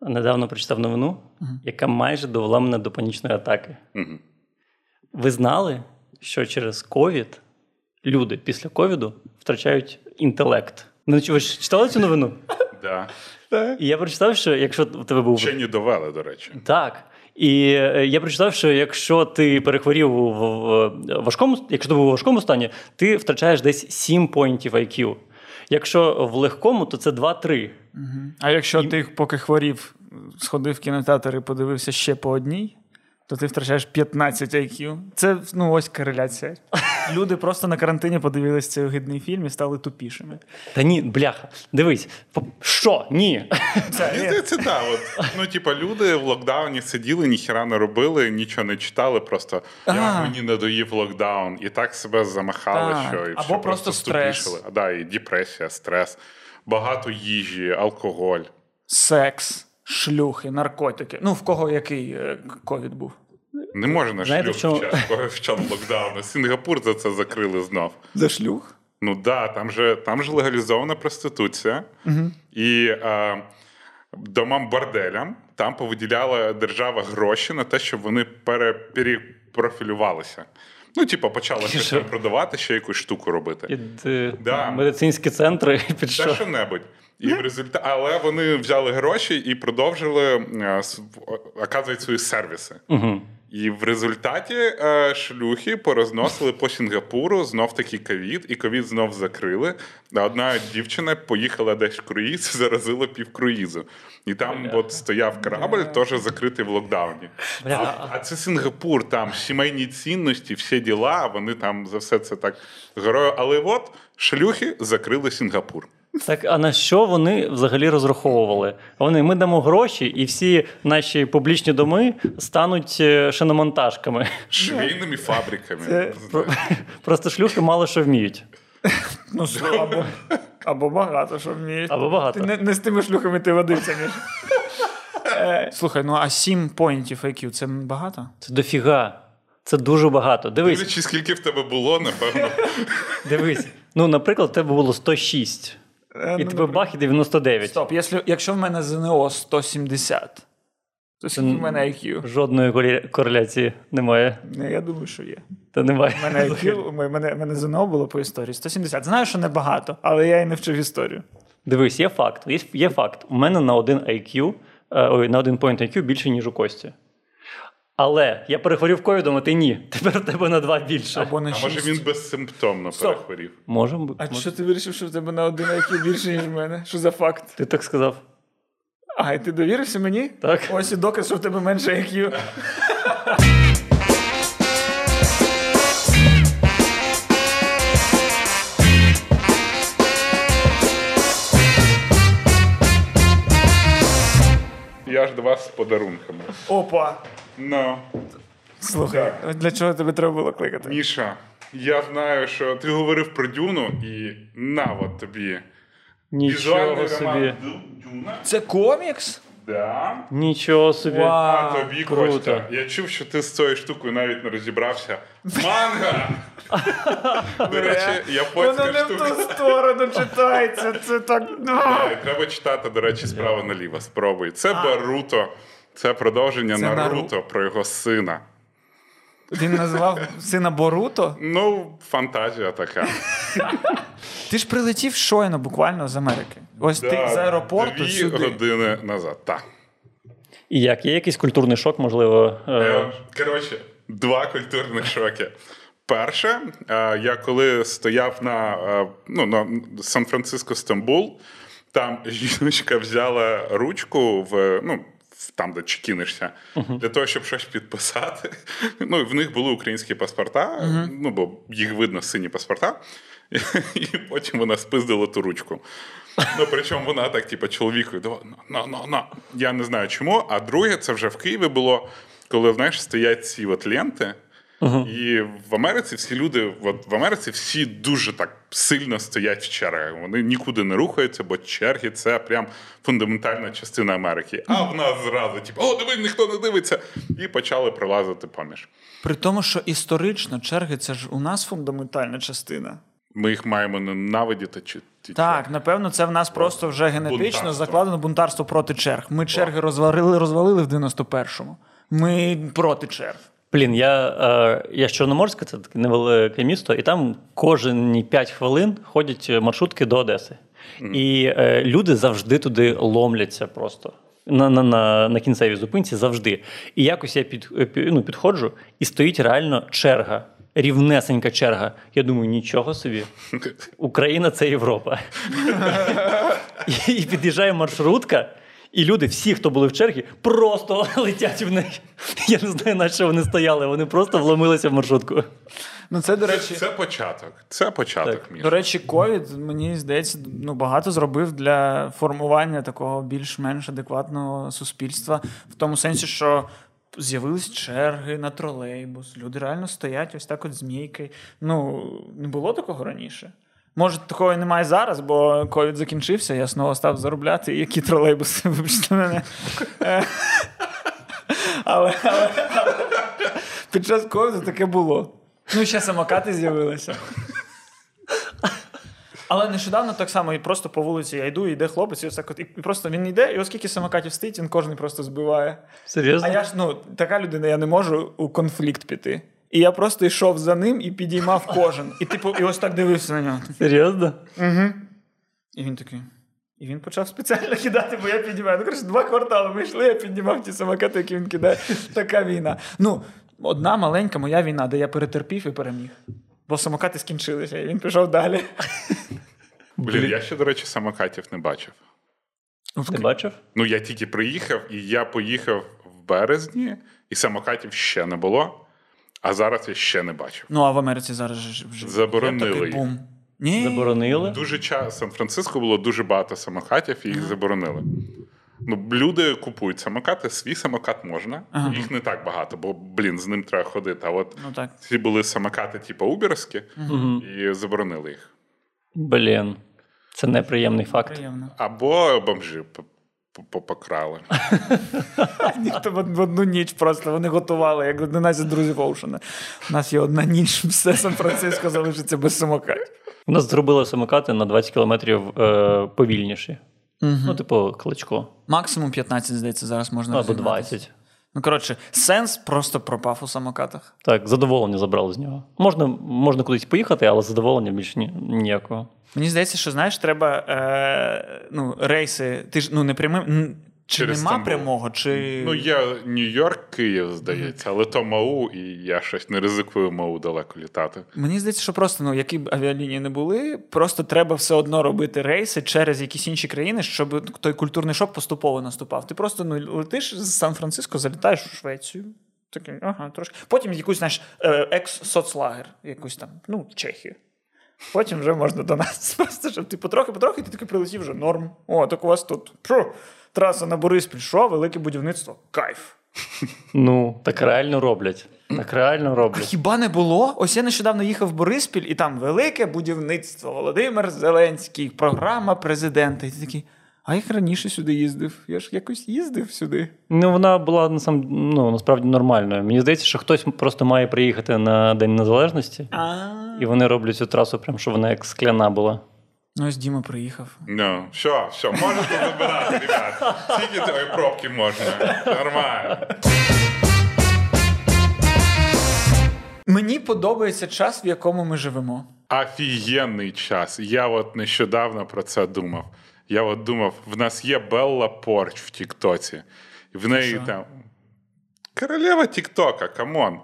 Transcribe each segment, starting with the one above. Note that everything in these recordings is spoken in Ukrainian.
недавно прочитав новину, яка майже довела мене до панічної атаки. Мгм. Ви знали, що через ковід люди після ковіду втрачають інтелект? Ну, чи ви ж читали цю новину? Да. І я прочитав, що якщо в тебе був Вчені довели, до речі. Так. І е, я прочитав, що якщо ти перехворів в в важкому, якщо ти був у важкому стані, ти втрачаєш десь 7 поінтів IQ. Якщо в легкому, то це 2-3. А якщо ти поки хворів, сходив в кінотеатр і подивився ще по одній, то ти втрачаєш 15 IQ. Це ну ось кореляція. Люди просто на карантині подивилися цей огидний фільм і стали тупішими. Та ні, бляха, дивись, що? Ні. Це здається, так. От, ну, типа, люди в локдауні сиділи, ніхіра не робили, нічого не читали, просто я мені надоїв локдаун, і так себе замахали, Так. що і Або просто стрес. ступішили. А, да, і депресія, стрес, багато їжі, алкоголь. секс, шлюхи, наркотики. Ну, в кого який е, ковід був? Не можна Знаєте, шлюх в час, в час локдауну. Сінгапур за це закрили знов. За шлюх? Ну да, там же, там же легалізована проституція. Угу. І е, домам борделям там повиділяла держава гроші на те, щоб вони пере, перепрофілювалися. Ну, типу, почала щось Що? продавати, ще якусь штуку робити. Під е, Да. медицинські центри, під Та що? що-небудь. І в результаті, але вони взяли гроші і продовжили е, оказувати свої сервіси. Угу. І в результаті е, шлюхи порозносили по Сінгапуру знов таки ковід, і ковід знов закрили. Одна дівчина поїхала десь в круїз, заразила пів круїзу. І там от стояв корабль, теж закритий в локдауні. Бля, А, а це Сінгапур, там сімейні цінності, всі діла, вони там за все це так горою. Але от шлюхи закрили Сінгапур. Так, а на що вони взагалі розраховували? Вони ми дамо гроші, і всі наші публічні доми стануть е, шиномонтажками. Швейними фабриками. Це Про- Просто шлюхи мало що вміють. Ну, або, або багато що вміють. Або багато. Ти не, не з тими шлюхами ти водився, Міш. Е, Слухай, ну а 7 поінтів IQ це багато? Це дофіга. Це дуже багато. Дивись, Дивлячись, скільки в тебе було, напевно. дивись. Ну, наприклад, в тебе було 106. Е, І ну, тебе бах і 99. Стоп, якщо, якщо в мене ЗНО 170, то скільки в мене IQ? Жодної кореляції немає. Ну, я думаю, що є. Та немає. У мене IQ, у мене, мене ЗНО було по історії 170. Знаю, що небагато, але я і не вчив історію. Дивись, є факт. Є, є факт. У мене на один IQ, е, ой, на один point IQ більше, ніж у Кості. Але я перехворів ковідом, а ти ні. Тепер у тебе на два більше. Або на А може він безсимптомно Стоп. перехворів? Може. А що ти вирішив, що в тебе на один IQ більше, ніж в мене? Що за факт? Ти так сказав. А, і ти довірився мені? Так. Ось і доказ, що в тебе менше IQ. Я ж до вас з подарунками. Опа! Ну, Слухай, для чого тебе треба було кликати? Міша, я знаю, що ти говорив про Дюну, і на от тобі. Нічого Візуальний собі. роман Дюна. Це комікс? Да. Нічого собі. А Вау, тобі круто. Костя. Я чув, що ти з цією штукою навіть не розібрався. Манга! До речі, японська Воно не в ту штука. сторону читається. Це так. ну. Треба читати, до речі, справа наліво. Спробуй. Це Баруто. Це продовження Це Нару- про його сина. Він назвав сина Боруто. Ну, фантазія така. Ти ж прилетів щойно, буквально з Америки. Ось ти з аеропорту Дві сюди. години назад. Так. І як? Є якийсь культурний шок, можливо. е, Е, Коротше, два культурних шоки. Перше, е, я коли стояв на, ну, на Сан-Франциско Стамбул, там жіночка взяла ручку в. Ну, в- там, де чекінишся, для того, щоб щось підписати. Ну, і в них були українські паспорта, ну, бо їх видно сині паспорта. І потім вона спиздила ту ручку. Ну, причому вона так, типу, чоловіку, давай, на, на, на. Я не знаю чому. А друге, це вже в Києві було, коли, знаєш, стоять ці от ленти. І в Америці всі люди, от в Америці всі дуже так сильно стоять в чергах. Вони нікуди не рухаються, бо черги це прям фундаментальна частина Америки. А в нас зразу, типу, о, диви, ніхто не дивиться. І почали пролазити поміж. При тому, що історично черги це ж у нас фундаментальна частина. ми їх маємо ненавидіти чи чи Так, напевно, це в нас просто вже генетично Бунтарство. закладено бунтарство проти черг. Ми черги розвалили, розвалили в 91-му. Ми проти черг. Блін, я, е, я з Чорноморська, це таке невелике місто, і там кожні 5 хвилин ходять маршрутки до Одеси. І е, люди завжди туди ломляться просто. На, на, на, на кінцевій зупинці завжди. І якось я під, е, ну, підходжу, і стоїть реально черга, рівнесенька черга. Я думаю, нічого собі. Україна це Європа. І під'їжджає маршрутка, і люди, всі, хто були в чергі, просто летять в неї. Я не знаю, на що вони стояли. Вони просто вломилися в маршрутку. Ну, це, до речі, це початок. Це початок, Так. До речі, ковід, мені здається, ну багато зробив для формування такого більш-менш адекватного суспільства, в тому сенсі, що з'явились черги на тролейбус. Люди реально стоять ось так, от змійкою. Ну, не було такого раніше. Може, такого і немає зараз, бо ковід закінчився, я знову став заробляти. І які тролейбуси, вибачте мене. Е, але під час ковіду таке було. Ну, ще самокати з'явилися. Але нещодавно так само, і просто по вулиці я йду, і йде хлопець, і ось так от, і просто він йде, і оскільки самокатів стоїть, він кожен просто збиває. Серйозно? А я ж ну, така людина, я не можу у конфлікт піти. І я просто йшов за ним і підіймав кожен. І типу, і ось так дивився на нього. Серйозно? І він такий. І він почав спеціально кидати, бо я піднімаю. Ну, коротше, два квартали ми йшли, я піднімав ті самокати, які він кидає. Така війна. Ну, одна маленька моя війна, де я перетерпів і переміг. Бо самокати скінчилися, і він пішов далі. Блін, я ще, до речі, самокатів не бачив. Ти бачив? Ну, я тільки приїхав, і я поїхав в березні, і самокатів ще не було, а зараз я ще не бачив. Ну, а в Америці зараз вже Заборонили такий їх. бум. Ні. Заборонили? Дуже час Сан-Франциско було дуже багато самокатів, і їх заборонили. Ну, люди купують самокати, свій самокат можна, Ага. їх не так багато, бо, блін, з ним треба ходити. А от Ну так. ці були самокати, типу уберські, і заборонили їх. Блін. Це неприємний факт. Приємно. Або бомжі покрали. Ніхто в одну ніч просто вони готували, як 11 друзів Оушена. У нас є одна ніч, все Сан-Франциско залишиться без самокатів. У нас зробили самокати на 20 кілометрів е, повільніші. Ну, типу, кличко. Максимум 15, здається, зараз можна Або 20. Ну, коротше, сенс просто пропав у самокатах. Так, задоволення забрали з нього. Можна, можна кудись поїхати, але задоволення більше ні, ніякого. Мені здається, що знаєш, треба е, ну, рейси. Ти ж ну не прямим. Чи Через нема Стамбул. прямого, чи. Ну, є Нью-Йорк, Київ, здається, але то МАУ, і я щось не ризикую МАУ далеко літати. Мені здається, що просто ну які б авіалінії не були, просто треба все одно робити рейси через якісь інші країни, щоб той культурний шок поступово наступав. Ти просто ну летиш з Сан-Франциско, залітаєш у Швецію. Такий, ага, трошки. Потім якусь знаєш, е, екс-соцлагер, якусь там, ну, Чехію. Потім вже можна до нас. Просто щоб ти потрохи-потрохи, ти таки прилетів вже норм. О, так у вас тут фу, траса на Бориспіль, що, велике будівництво. Кайф. Ну, так реально роблять. Так реально А роблять. хіба не було? Ось я нещодавно їхав в Бориспіль, і там велике будівництво. Володимир Зеленський, програма президента. І ти такий, а як раніше сюди їздив? Я ж якось їздив сюди. Ну, вона була насам, ну, насправді нормальною. Мені здається, що хтось просто має приїхати на День Незалежності, А і вони роблять цю трасу, прям, щоб вона як скляна була. Ну ось Діма приїхав. Ну, що, що, можете забирати, ребят. Скільки цієї пробки можна? Нормально. Мені подобається час, в якому ми живемо. Офігенний час. Я от нещодавно про це думав. Я от думав, в нас є Белла Порч в Тіктоці. І в неї Що? там. Королева Тіктока, come on.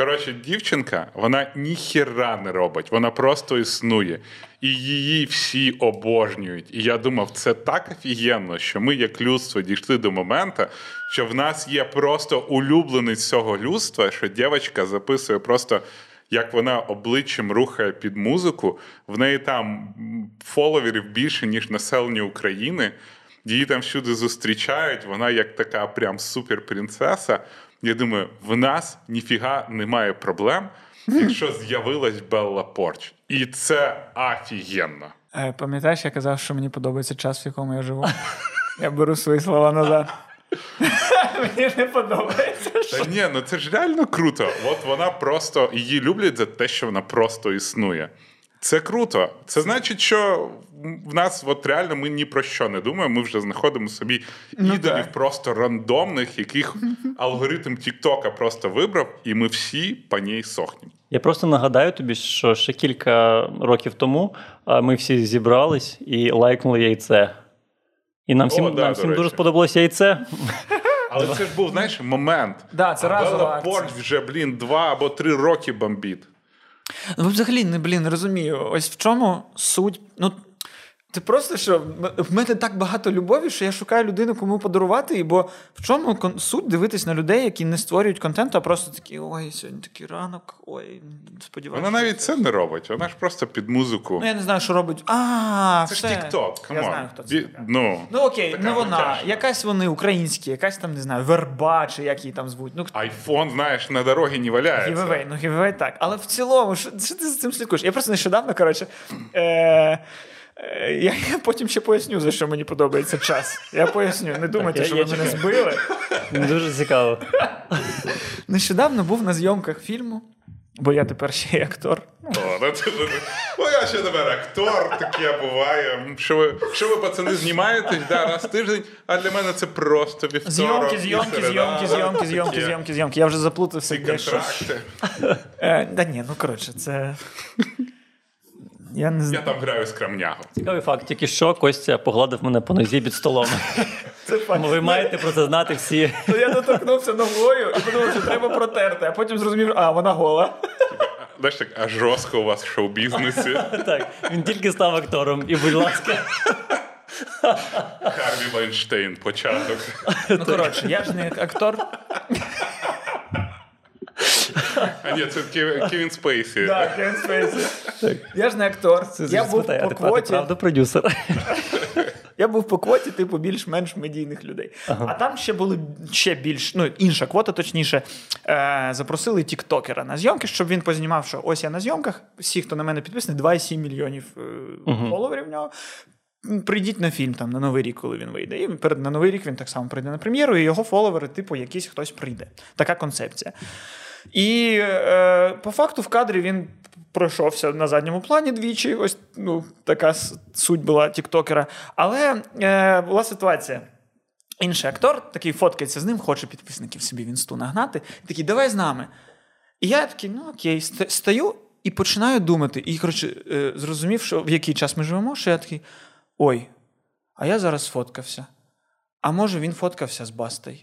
Коротше, дівчинка, вона ніхіра не робить, вона просто існує. І її всі обожнюють. І я думав, це так офігенно, що ми, як людство, дійшли до моменту, що в нас є просто улюбленець цього людства, що дівчинка записує просто. Як вона обличчям рухає під музику, в неї там фоловерів більше, ніж населення України. Її там всюди зустрічають, вона як така прям суперпринцеса. Я думаю, в нас ніфіга немає проблем, якщо з'явилась Белла Порч. І це офігенно. Е, пам'ятаєш, я казав, що мені подобається час, в якому я живу. Я беру свої слова назад. Мені не подобається. Та ні, ну це ж реально круто. От вона просто її люблять за те, що вона просто існує. Це круто. Це значить, що в нас от реально ми ні про що не думаємо. Ми вже знаходимо собі Ну, ідолів так. просто рандомних, яких алгоритм Тіктока просто вибрав, і ми всі по ній сохнемо. Я просто нагадаю тобі, що ще кілька років тому ми всі зібрались і лайкнули яйце. І нам всім, О, да, нам всім дуже сподобалось яйце. Але це ж був, знаєш, момент. Да, це а разова Порт вже, блін, два або три роки бомбіт. Ну, взагалі, не блін, розумію. Ось в чому суть. Ну, це просто що в мене так багато любові, що я шукаю людину, кому подарувати. І бо в чому суть дивитись на людей, які не створюють контенту, а просто такі: ой, сьогодні такий ранок, ой, сподіваюся. Вона навіть це не робить, вона ж просто під музику. Ну, я не знаю, що робить. А, Це ж все. TikTok, Я знаю, хто це. Бі-. Ну, Ну окей, не вона. мультяшна. Якась вони українські, якась там, не знаю, верба, чи як її там звуть. Ну, Айфон, знаєш, на дорогі не валяється. Giveaway, ну giveaway так. Але в цілому, що, що ти за цим слідкуєш? Я просто нещодавно, коротше. Е, я, я потім ще поясню, за що мені подобається час. Я поясню, не думайте, я- що я ви мене збили. Дуже цікаво. Нещодавно був на зйомках фільму, бо я тепер ще й актор. О, ну, це- ну, я ще тепер актор, таке буває. Що ви, що ви, пацани, знімаєтесь да, раз в тиждень, а для мене це просто вівторок. Зйомки, зйомки, зйомки, зйомки, зйомки, зйомки, зйомки. Я вже заплутався, Ці контракти. Е, да ні, ну коротше, це. Я не Я там граю з крамнягу. Цікавий факт, тільки що Костя погладив мене по нозі під столом. Це факт. Ви маєте про це знати всі. Ну, я доторкнувся ногою і подумав, що треба протерти, а потім зрозумів, а вона гола. Знаєш, так, а жорстко у вас в шоу-бізнесі. Так, він тільки став актором. І, будь ласка, Харві Вайнштейн, початок. Ну коротше, я ж не актор. А ні, це Кевін Спейсі. Так, Кевін Спейсі. Я ж не актор. Я був по ти правда- квоті. правда продюсер. Я був по квоті, типу, більш-менш медійних людей. А там ще були ще більш, ну, інша квота, точніше. Е, запросили тіктокера на зйомки, щоб він познімав, що ось я на зйомках. Всі, хто на мене підписаний, 2,7 мільйонів е, фоловерів в нього. Прийдіть на фільм там на Новий рік, коли він вийде. І перед на Новий рік він так само прийде на прем'єру, і його фоловери, типу, якийсь хтось прийде. Така концепція. І е, по факту в кадрі він пройшовся на задньому плані двічі. Ось ну, така суть була тіктокера. Але е, була ситуація. Інший актор такий фоткається з ним, хоче підписників собі в інсту нагнати. Такий, давай з нами. І я такий, ну окей, ст- стою і починаю думати. І, коротше, е, зрозумів, що в який час ми живемо, що я такий: ой, а я зараз фоткався. А може він фоткався з Бастою?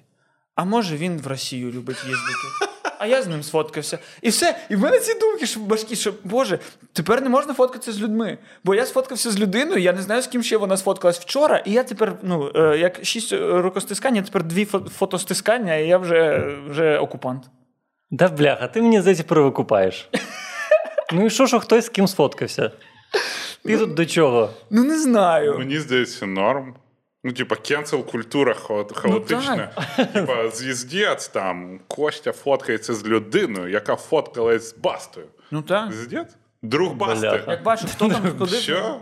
А може він в Росію любить їздити? А я з ним сфоткався. І все. І в мене ці думки, що в що Боже, тепер не можна фоткатися з людьми. Бо я сфоткався з людиною, я не знаю, з ким ще вона сфоткалась вчора. І я тепер, ну, е, як шість рукостискання, тепер дві фо- фотостискання, і я вже, вже окупант. Да бляха, ти мені здається перевикупаєш. Ну і що, що хтось з ким сфоткався? Ти тут до чого? Ну не знаю. Мені здається, норм. Ну, типа, cancel культура хаот- хаотична. типа, звіздець там Костя фоткається з людиною, яка фоткалась з Бастою. Ну так. Звіздець? Друг Басти. Як бачу, хто там куди. Що?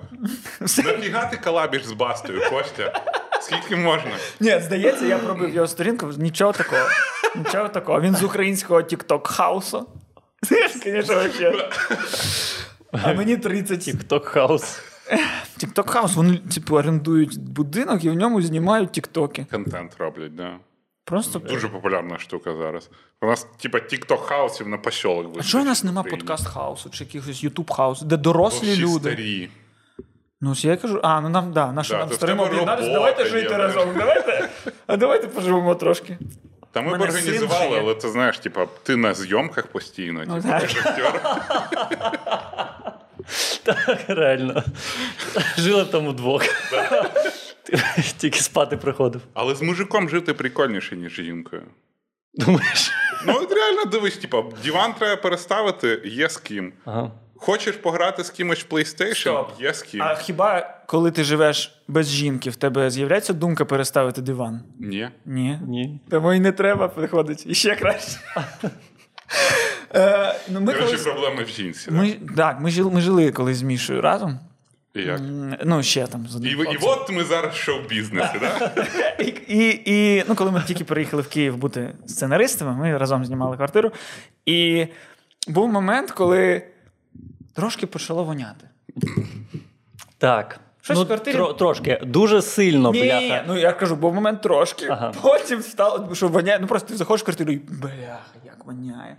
Нафіга ти колабіш з Бастою, Костя? Скільки можна? Ні, здається, я пробив його сторінку. Нічого такого. Нічого такого. Він з українського TikTok house у. Звісно, вообще. А мені 30. Тікток хаус. TikTok хаус, вони типу орендують будинок і в ньому знімають тіктоки. Контент роблять, да. Просто Дуже популярна штука зараз. У нас, типа, TikTok house ів на посьолок а чого у нас нема podcast house у чи якихось YouTube house у, де дорослі Всі люди? старі. Ну, я кажу, а, ну нам, да, наше Да, нам старим тебе об'єднатися, давайте є, жити да. разом. Давайте. А давайте поживемо трошки. Та ми б організували, але ти знаєш, типа, ти на зйомках постійно, Ну, типу, ти актер. Так, реально. Жили там удвох. Тільки спати приходив. Але з мужиком жити прикольніше, ніж з жінкою. Думаєш? Ну, от реально дивись, типа, диван треба переставити, є з ким. Ага. Хочеш пограти з кимось в PlayStation? Стоп. Є з ким. А хіба коли ти живеш без жінки, в тебе з'являється думка переставити диван? Ні. Ні. Ні. Тому і не треба приходить. І ще краще. Е, ну, ми, Коротше, колись, проблеми в жінці. ми, так, ми жили, ми жили колись з Мішою разом. І як? М, Ну, ще там з І, одним і хлопцем. от ми зараз в шоу-бізнесі, да? І, і, і ну, коли ми тільки переїхали в Київ бути сценаристами, ми разом знімали квартиру. І був момент, коли трошки почало воняти. Так. Щось ну, в квартирі- тро- трошки, дуже сильно, Ні, бляха. ну я кажу, був момент трошки. Ага. Потім стало, що воняє. Ну просто ти заходиш в квартиру і бляха, як воняє.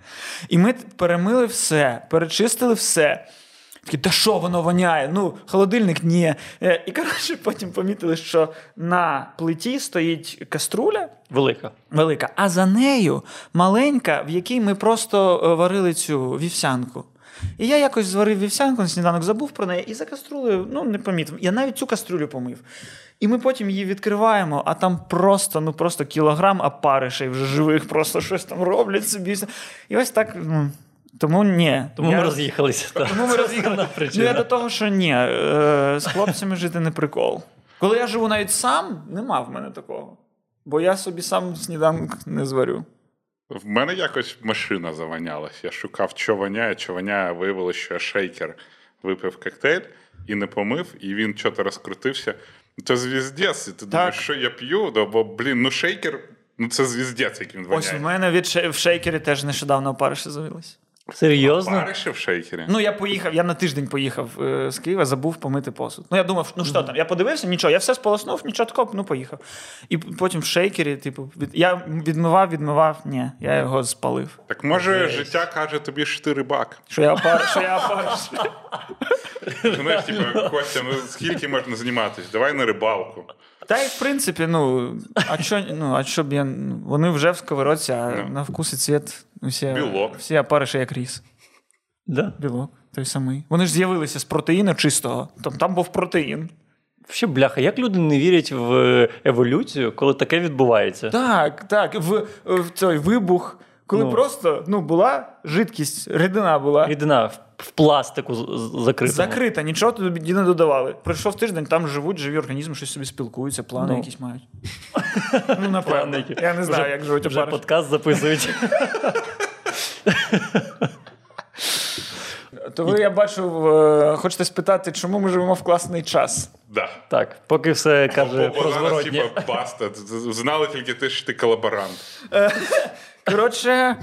І ми перемили все, перечистили все. Такі, та що воно воняє? Ну, холодильник ні. Е, І коротше, потім помітили, що на плиті стоїть каструля Велика. велика, а за нею маленька, в якій ми просто е, варили цю вівсянку. І я якось зварив вівсянку на сніданок, забув про неї і за каструлею, ну не помітив. Я навіть цю каструлю помив. І ми потім її відкриваємо, а там просто, ну просто кілограм опаришей вже живих, просто щось там роблять собі. І ось так. Ну, тому ні. Тому Я- ми роз'їхалися. Тому ми Це роз'їхали. основна Ну, я до того, що ні, е, з хлопцями жити не прикол. Коли я живу навіть сам, нема в мене такого. Бо я собі сам сніданок не зварю. В мене якось машина завонялась. Я шукав, що воняє, що воняє, виявилося, що я шейкер випив коктейль і не помив, і він чого-то розкрутився. Це звіздець. І ти думаєш, що я п'ю? Да, бо, блін, ну шейкер, ну це звіздець, як він воняє. Ось в мене від ше- в шейкері теж нещодавно опариші з'явились. Серйозно? Париші в шейкері? Ну, я поїхав, я на тиждень поїхав е, з Києва, забув помити посуд. Ну, я думав, ну що там, я подивився, нічого, я все сполоснув, нічого такого, ну поїхав. І потім в шейкері, типу, від... я відмивав, відмивав, ні, я його спалив. Так може життя каже тобі, що ти рибак. Що я опар, що я опариш. Знаєш, типу, Костя, ну скільки можна зніматись? Давай на рибалку. Та й в принципі, ну, а що, ну, а що б я. ну, Вони вже в сковородці, а Ну. на вкус і цвіт всі, Білок. всі опариші як ріс. Да? Білок, той самий. Вони ж з'явилися з протеїну чистого. Там, там був протеїн. Ще бляха, як люди не вірять в еволюцію, коли таке відбувається? Так, так. В, в цей вибух, коли Ну. просто ну, була жидкість, рідина була. Рідина в, в пластику закрита. Закрита, нічого туди не додавали. Пройшов тиждень, там живуть живі організми, щось собі спілкуються, плани Ну. якісь мають. Ну, напевно. Я не знаю, Вже- як живуть Вже опариші. подкаст записують. То ви, я бачу, е, хочете спитати, чому ми живемо в класний час. Да. Так, поки все каже Бо про зараз, зворотнє. баста. Знали тільки те, що ти колаборант. Коротше,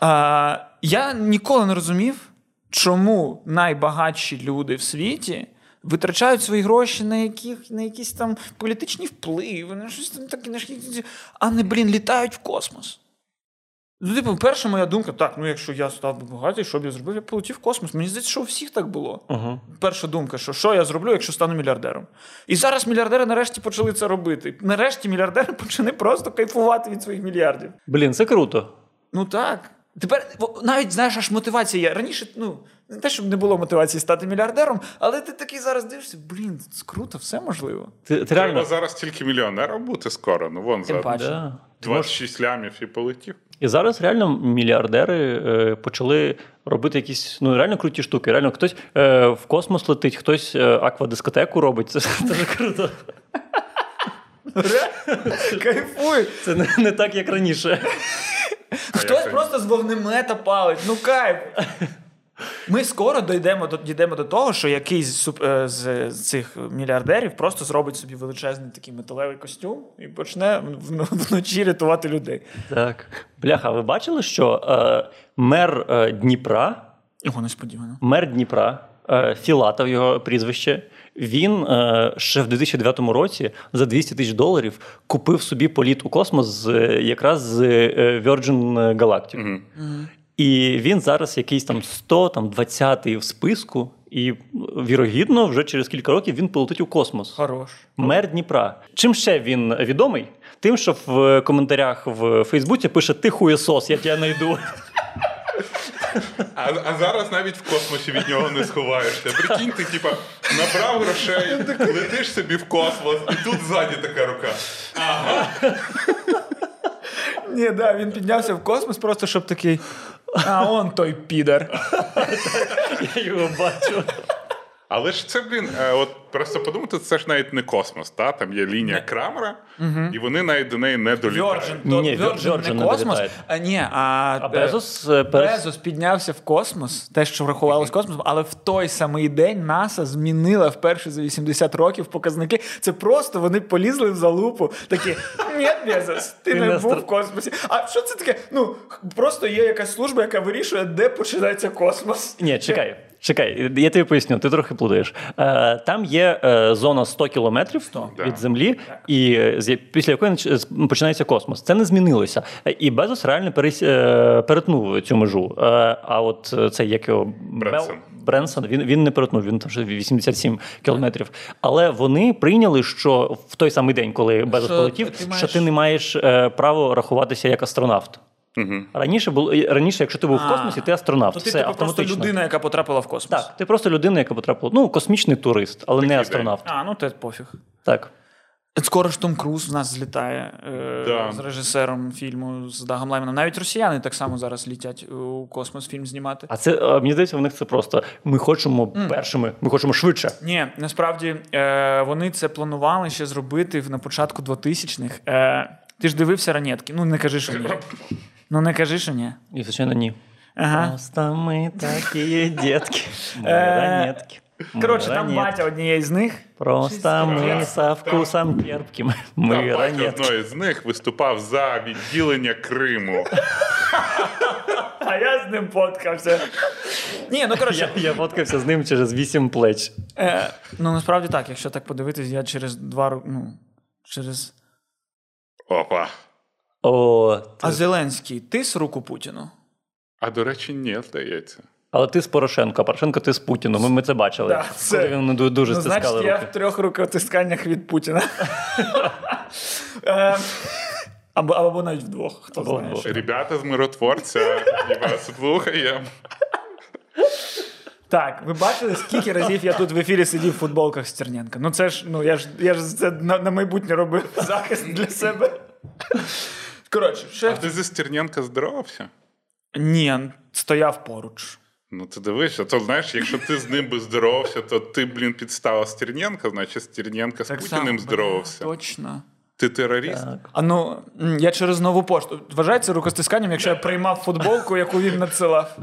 а, я ніколи не розумів, чому найбагатші люди в світі витрачають свої гроші на, яких, на якісь там політичні впливи, на щось там таке, а не, блін, літають в космос. Ну, типу, перша моя думка, так, ну якщо я став би багатий, що б я зробив? Я полетів в космос. Мені здається, що у всіх так було. Угу. Перша думка, що що я зроблю, якщо стану мільярдером. І зараз мільярдери нарешті почали це робити. Нарешті мільярдери почали просто кайфувати від своїх мільярдів. Блін, це круто. Ну так. Тепер навіть знаєш, аж мотивація є. Раніше, ну, не те, щоб не було мотивації стати мільярдером, але ти такий зараз дивишся, блін, це круто, все можливо. Ти, ти Треба реально. зараз тільки мільйонером бути скоро. Ну вон за паче. Да. 26 лямів і полетів. І зараз реально мільярдери е, почали робити якісь ну реально круті штуки. Реально хтось е, в космос летить, хтось е, аквадискотеку робить. Це дуже круто. Кайфуй! Це не, не так, як раніше. Хтось просто з вогнемета палить, ну кайф. Ми скоро дійдемо до, дійдемо до того, що якийсь суп- е, з цих мільярдерів просто зробить собі величезний такий металевий костюм і почне в- вночі рятувати людей. Так. Бляха, ви бачили, що е, мер е, Дніпра, Його несподівано. мер Дніпра, е, Філатов його прізвище, він е, ще в 2009 році за 200 тисяч доларів купив собі політ у космос з, якраз з е, Virgin Galactic. І він зараз якийсь там 100, там 20-й в списку, і вірогідно, вже через кілька років він полетить у космос. Хорош. Мер Дніпра. Чим ще він відомий? Тим, що в коментарях в Фейсбуці пише Ти хуєсос, я тебе знайду. А, а зараз навіть в космосі від нього не сховаєшся. Прикинь, ти типа набрав грошей, летиш собі в космос, і тут ззаді така рука. Ні, да, він піднявся в космос, просто щоб такий. А он той підер. Я його бачу. Але ж це, блін, е, от просто подумати, це ж навіть не космос, та? там є лінія Крамера, і вони навіть до неї не долітають. Virgin, Ні, Virgin Virgin не не космос. долітає. А, ні, а, А Безос е. Безос піднявся в космос, те, що врахувалось космосом, але в той самий день НАСА змінила вперше за 80 років показники. Це просто вони полізли в залупу. Такі ні, Безос, ти не не був в космосі. А що це таке? Ну просто є якась служба, яка вирішує, де починається космос. Ні, чекай. Чекай, я тобі поясню, ти трохи плутаєш. Е, Там є е, зона 100 кілометрів 100. від Да. землі, і з- після якої починається космос. Це не змінилося. Е, І Безос реально перес- перетнув цю межу. А от цей як його Бренсон. Бренсон, він, він не перетнув, він там вже 87 кілометрів. Але вони прийняли, що в той самий день, коли Безос Що полетів, ти маєш- що ти не маєш право рахуватися як астронавт. Угу. Раніше було раніше, якщо ти був в космосі, ти астронавт. То ти Все типу, просто людина, яка потрапила в космос. Так, ти просто людина, яка потрапила. Ну, космічний турист, але не астронавт. А, ну те пофіг. Так. Скоро ж Том Круз в нас злітає е, Да. з режисером фільму з Дагом Лайменом. Навіть росіяни так само зараз літять у космос фільм знімати. А це а, мені здається, у них це просто ми хочемо першими, ми хочемо швидше. Ні, насправді е, вони це планували ще зробити на початку 2000-х. Е, ти ж дивився ранетки? Ну не кажи, що ні. Ну не кажи, що ні. І, звичайно, ні. Ага. Просто ми такі дітки. Ми Е, ранетки. Коротше, там батя однієї з них. Просто ми со вкусом терпким. Ми ранетки. одної з них виступав за відділення Криму. А я з ним фоткався. Ні, ну коротше. Я, я фоткався з ним через вісім плеч. Е, ну насправді так, якщо так подивитись, я через два роки. Ну, через. Опа. О, А ти- Зеленський тис руку Путіну? А до речі, ні, здається. але ти з Порошенко, а Порошенко ти з Путіном. Ми, ми це бачили. Да, це- Коли він дуже ну, стискали значить, я в трьох рукотисканнях від Путіна. Е, Або, або навіть вдвох, хто Або знає. вдвох. Ребята з миротворця, і вас слухаємо. Так, ви бачили, скільки разів я тут в ефірі сидів в футболках Стерненка? Ну це ж, ну я ж я ж це на, на майбутнє робив захист для себе. Коротше, що А ти зі Стерненка здоровався? Ні, стояв поруч. Ну, ти дивишся, то знаєш, якщо ти з ним би здоровався, то ти, блін, підстава Стерненка, значить Стерненка з Путіним само, здоровався. Точно. Ти терорист? Так. А ну, я через нову пошту. Вважається рукостисканням, якщо я приймав футболку, яку він надсилав.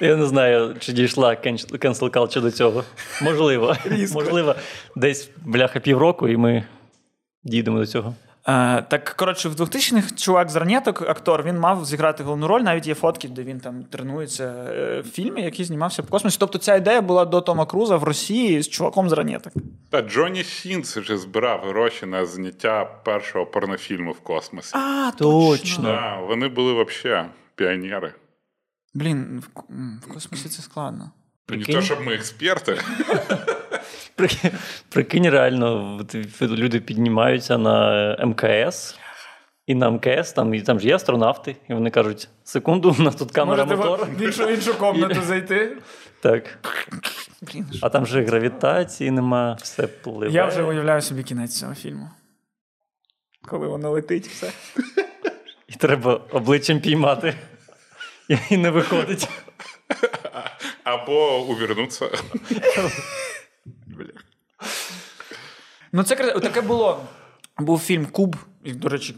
Я не знаю, чи дійшла cancel culture до цього. Можливо. Різко. Можливо, десь бляха півроку, і ми дійдемо до цього. Е, так, коротше, в 2000-х чувак з ранеток, актор, він мав зіграти головну роль. Навіть є фотки, де він там тренується е, в фільмі, який знімався в космосі. Тобто ця ідея була до Тома Круза в Росії з чуваком з ранеток. Та Джонні Сінс вже збирав гроші на зняття першого порнофільму в космосі. А, Точно. Да, вони були взагалі піонери. Блін, в, в космосі це складно. Не Прикинь. то, щоб ми експерти. Прикинь, прикинь реально, люди піднімаються на МКС, і на МКС там, і там ж є астронавти, і вони кажуть: секунду, у нас тут камера Можете мотор. в іншу, іншу комнату зайти. Так. Блін, А там же гравітації нема, все пливе. я вже уявляю собі кінець цього фільму. Коли воно летить, все. І треба обличчям піймати. І- не виходить. Або увернутися. Ну, це таке було. Був фільм Куб, до речі,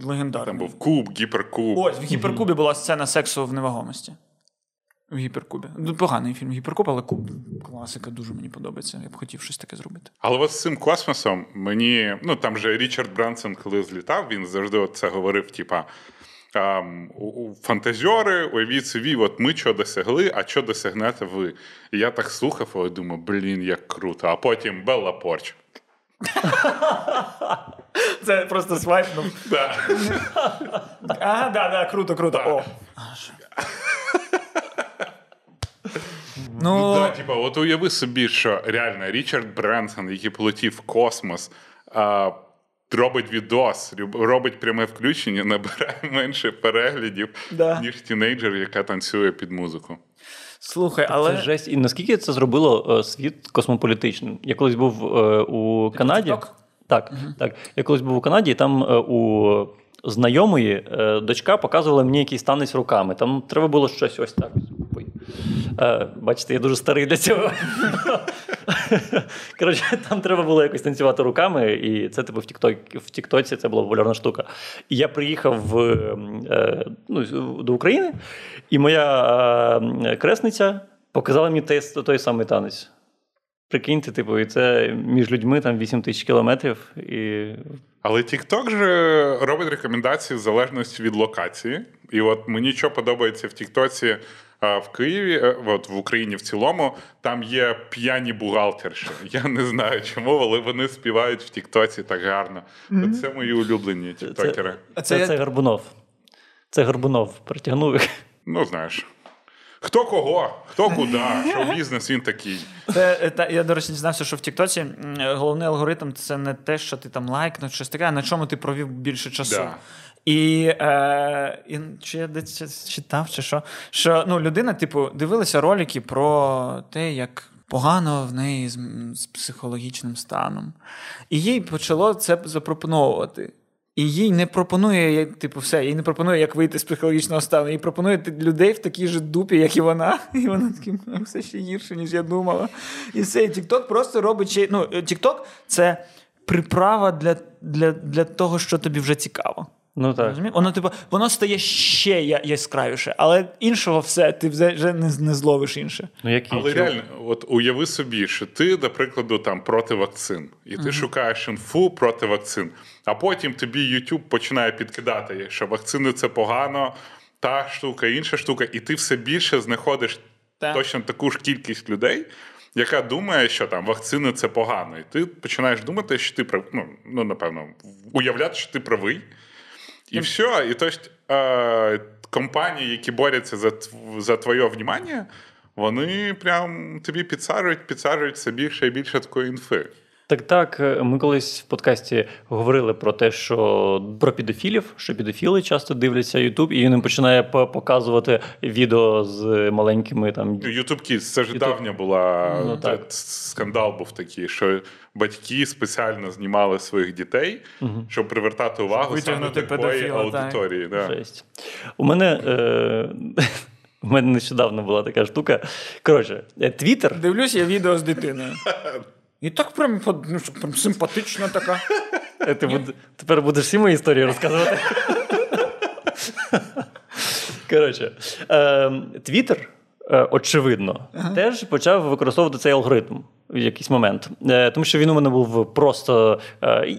легендарний. Там був куб, гіперкуб. Ось в гіперкубі була сцена сексу в невагомості. В гіперкубі. Ну, поганий фільм Гіперкуб, але куб класика дуже мені подобається. Я б хотів щось таке зробити. Але от з цим космосом мені, ну там же Річард Брансон, коли злітав, він завжди от це говорив: типа. Фантазіори, уявіть собі, от ми що досягли, а що досягнете ви? І я так слухав, і думаю, блін, як круто. А потім Белла Порч. Це просто свайпнув. Да. Ага, да, да, круто, круто. О. Аж. Ну, Да, типа, от уяви собі, що реально Річард Бренсон, який полетів в космос, а, робить відос, робить пряме включення, набирає менше переглядів, Да. ніж тінейджер, яка танцює під музику. слухай, але. Це жесть. І наскільки це зробило е, світ космополітичним? Я колись був е, у Канаді. TikTok? Так, так. Я колись був у Канаді, і там е, у знайомої е, дочка показувала мені якийсь танець руками. Там треба було щось ось так. Е, бачите, я дуже старий для цього. Коротше, там треба було якось танцювати руками, і це типу в Тікток, в Тіктоці це була популярна штука. І я приїхав в, е, ну, до України, і моя е, кресниця показала мені той, той самий танець. Прикиньте, типу, і це між людьми там 8 тисяч кілометрів. І... Але TikTok же робить рекомендації в залежності від локації. І от мені що подобається в Тіктоці, А в Києві, е, от в Україні в цілому, там є п'яні бухгалтерші. Я не знаю чому, але вони співають в Тіктоці так гарно. От Це мої улюблені тіктокери. А Це, це це, Горбунов. Це Горбунов притягнув їх. Ну, знаєш. Хто кого, хто куди, що бізнес він такий. Це, е, та, я, до речі, дізнався, що в Тіктоці головний алгоритм це не те, що ти там лайкнув, щось таке, а на чому ти провів більше часу. Да. І, е, і чи я десь читав, чи що, що ну, людина, типу, дивилася ролики про те, як погано в неї з, з психологічним станом. І їй почало це запропоновувати. І їй не пропонує, типу, все, їй не пропонує, як вийти з психологічного стану. Їй пропонує людей в такій же дупі, як і вона. І вона «Ну, все ще гірше, ніж я думала. І все. І TikTok просто робить. Ну, TikTok – це приправа для, для, для того, що тобі вже цікаво. Ну так. Розумієш? Воно, типу, воно стає ще я- яскравіше, але іншого все, ти вже не, не зловиш інше. Ну, які Але реально, от уяви собі, що ти, до прикладу, там проти вакцин, і ти шукаєш інфу проти вакцин, а потім тобі YouTube починає підкидати, що вакцини це погано, та штука, інша штука, і ти все більше знаходиш Так. точно таку ж кількість людей. Яка думає, що там вакцини це погано, і ти починаєш думати, що ти прав... ну, ну напевно, уявляти, що ти правий, і все. І есть е, компанії, які борються за, за твоє внимання, вони прям тобі підсаджують, підсаджують все більше і більше такої інфи. Так, так. е, Ми колись в подкасті говорили про те, що про педофілів, що педофіли часто дивляться YouTube, і він їм починає показувати відео з маленькими там. YouTube Kids, це ж YouTube. давня була Ну, так. скандал був такий, що батьки спеціально знімали своїх дітей, щоб привертати увагу саме такої педофіла, так. аудиторії. Да. Жесть. У мене. Е... У мене нещодавно була така штука. Коротше, е, Твіттер Дивлюсь я відео з дитиною. І так прям, ну, прям симпатична така. Е, Ти буд... Тепер будеш всі мої історії розказувати. Коротше, е, Твіттер, е, очевидно, теж почав використовувати цей алгоритм в якийсь момент. Е, тому що він у мене був просто.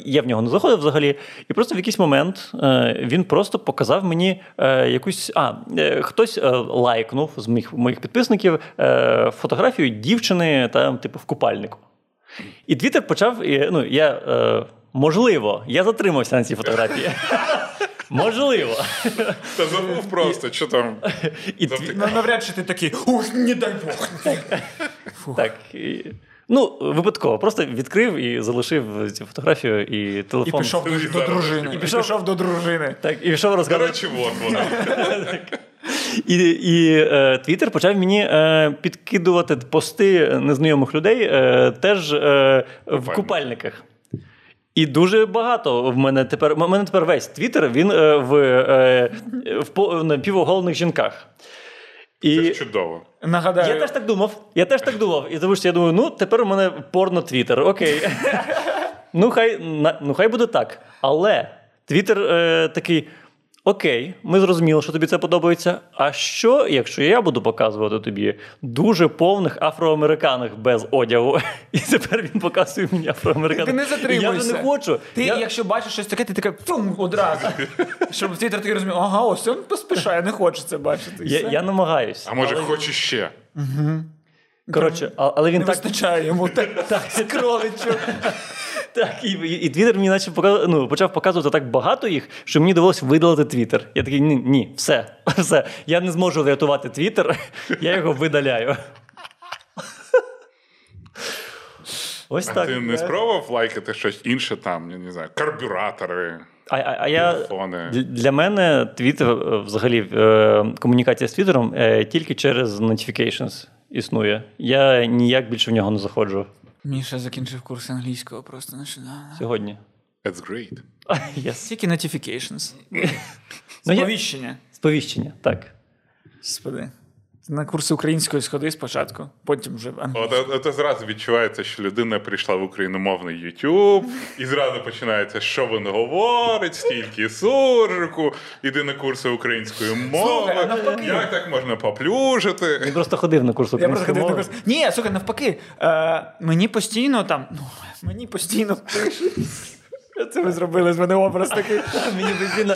Я в нього не заходив взагалі. І просто в якийсь момент він просто показав мені якусь. А, хтось лайкнув з моїх, моїх підписників фотографію дівчини там, типу, в купальнику. І Твіттер почав. І, ну, я, е, можливо, я затримався на цій фотографії. Можливо. Та забув просто, що там. Навряд чи ти такий, ух, не дай Бог. так, ну, випадково, просто відкрив і залишив цю фотографію і І пішов до, до дружини. І пішов до дружини. Так, і пішов розказувати. І, і е, Твіттер почав мені е, підкидувати пости незнайомих людей е, теж е, в купальниках. І дуже багато в мене тепер. В мене тепер весь Твіттер він е, в, е, в по- напівоголених жінках. Це ж чудово. Нагадаю, я теж так думав. Я теж так думав. І тому що я думаю, ну тепер у мене порно Твіттер. Окей. ну, хай, ну, хай буде так. Але Твіттер е, такий. Окей, ми зрозуміли, що тобі це подобається. А що, якщо я буду показувати тобі дуже повних афроамериканок без одягу? І тепер він показує мені афроамериканок. Ти не І Я вже не хочу. Ти, я... якщо бачиш щось таке, ти таке фум, одразу. Щоб твіттер такий розумів, ага, ось він поспішає, не хоче це бачити. Я, я намагаюсь. А може, хоче ще? Коротше, але він Не так вистачає йому так, так скролить. Так, і, і, Твіттер мені наче ну, почав показувати так багато їх, що мені довелося видалити Твіттер. Я такий, ні, ні, все, все. Я не зможу врятувати Твіттер, я його видаляю. Ось А так. ти не спробував лайкати щось інше там, я не знаю, карбюратори. А, а, а я для мене Твіттер, е, взагалі, е, комунікація з Твіттером е, тільки через notifications існує. Я ніяк більше в нього не заходжу Міша закінчив курс англійського просто нещодавно. сьогодні. That's great. Yes. Тільки notifications. Ну, Сповіщення. Сповіщення, так. Господи. На курси української сходи спочатку, потім вже От, англійською. от, от зразу відчувається, що людина прийшла в україномовний YouTube, і зразу починається, що він говорить, стільки суржику, іди на курси української мови. Слухай, навпаки. Як так можна поплюжити? Він просто ходив на курс української мови. курс. Ні, слухай, навпаки, е, мені постійно там, ну, мені постійно пишуть. Це ви зробили з мене образ такий. Мені постійно...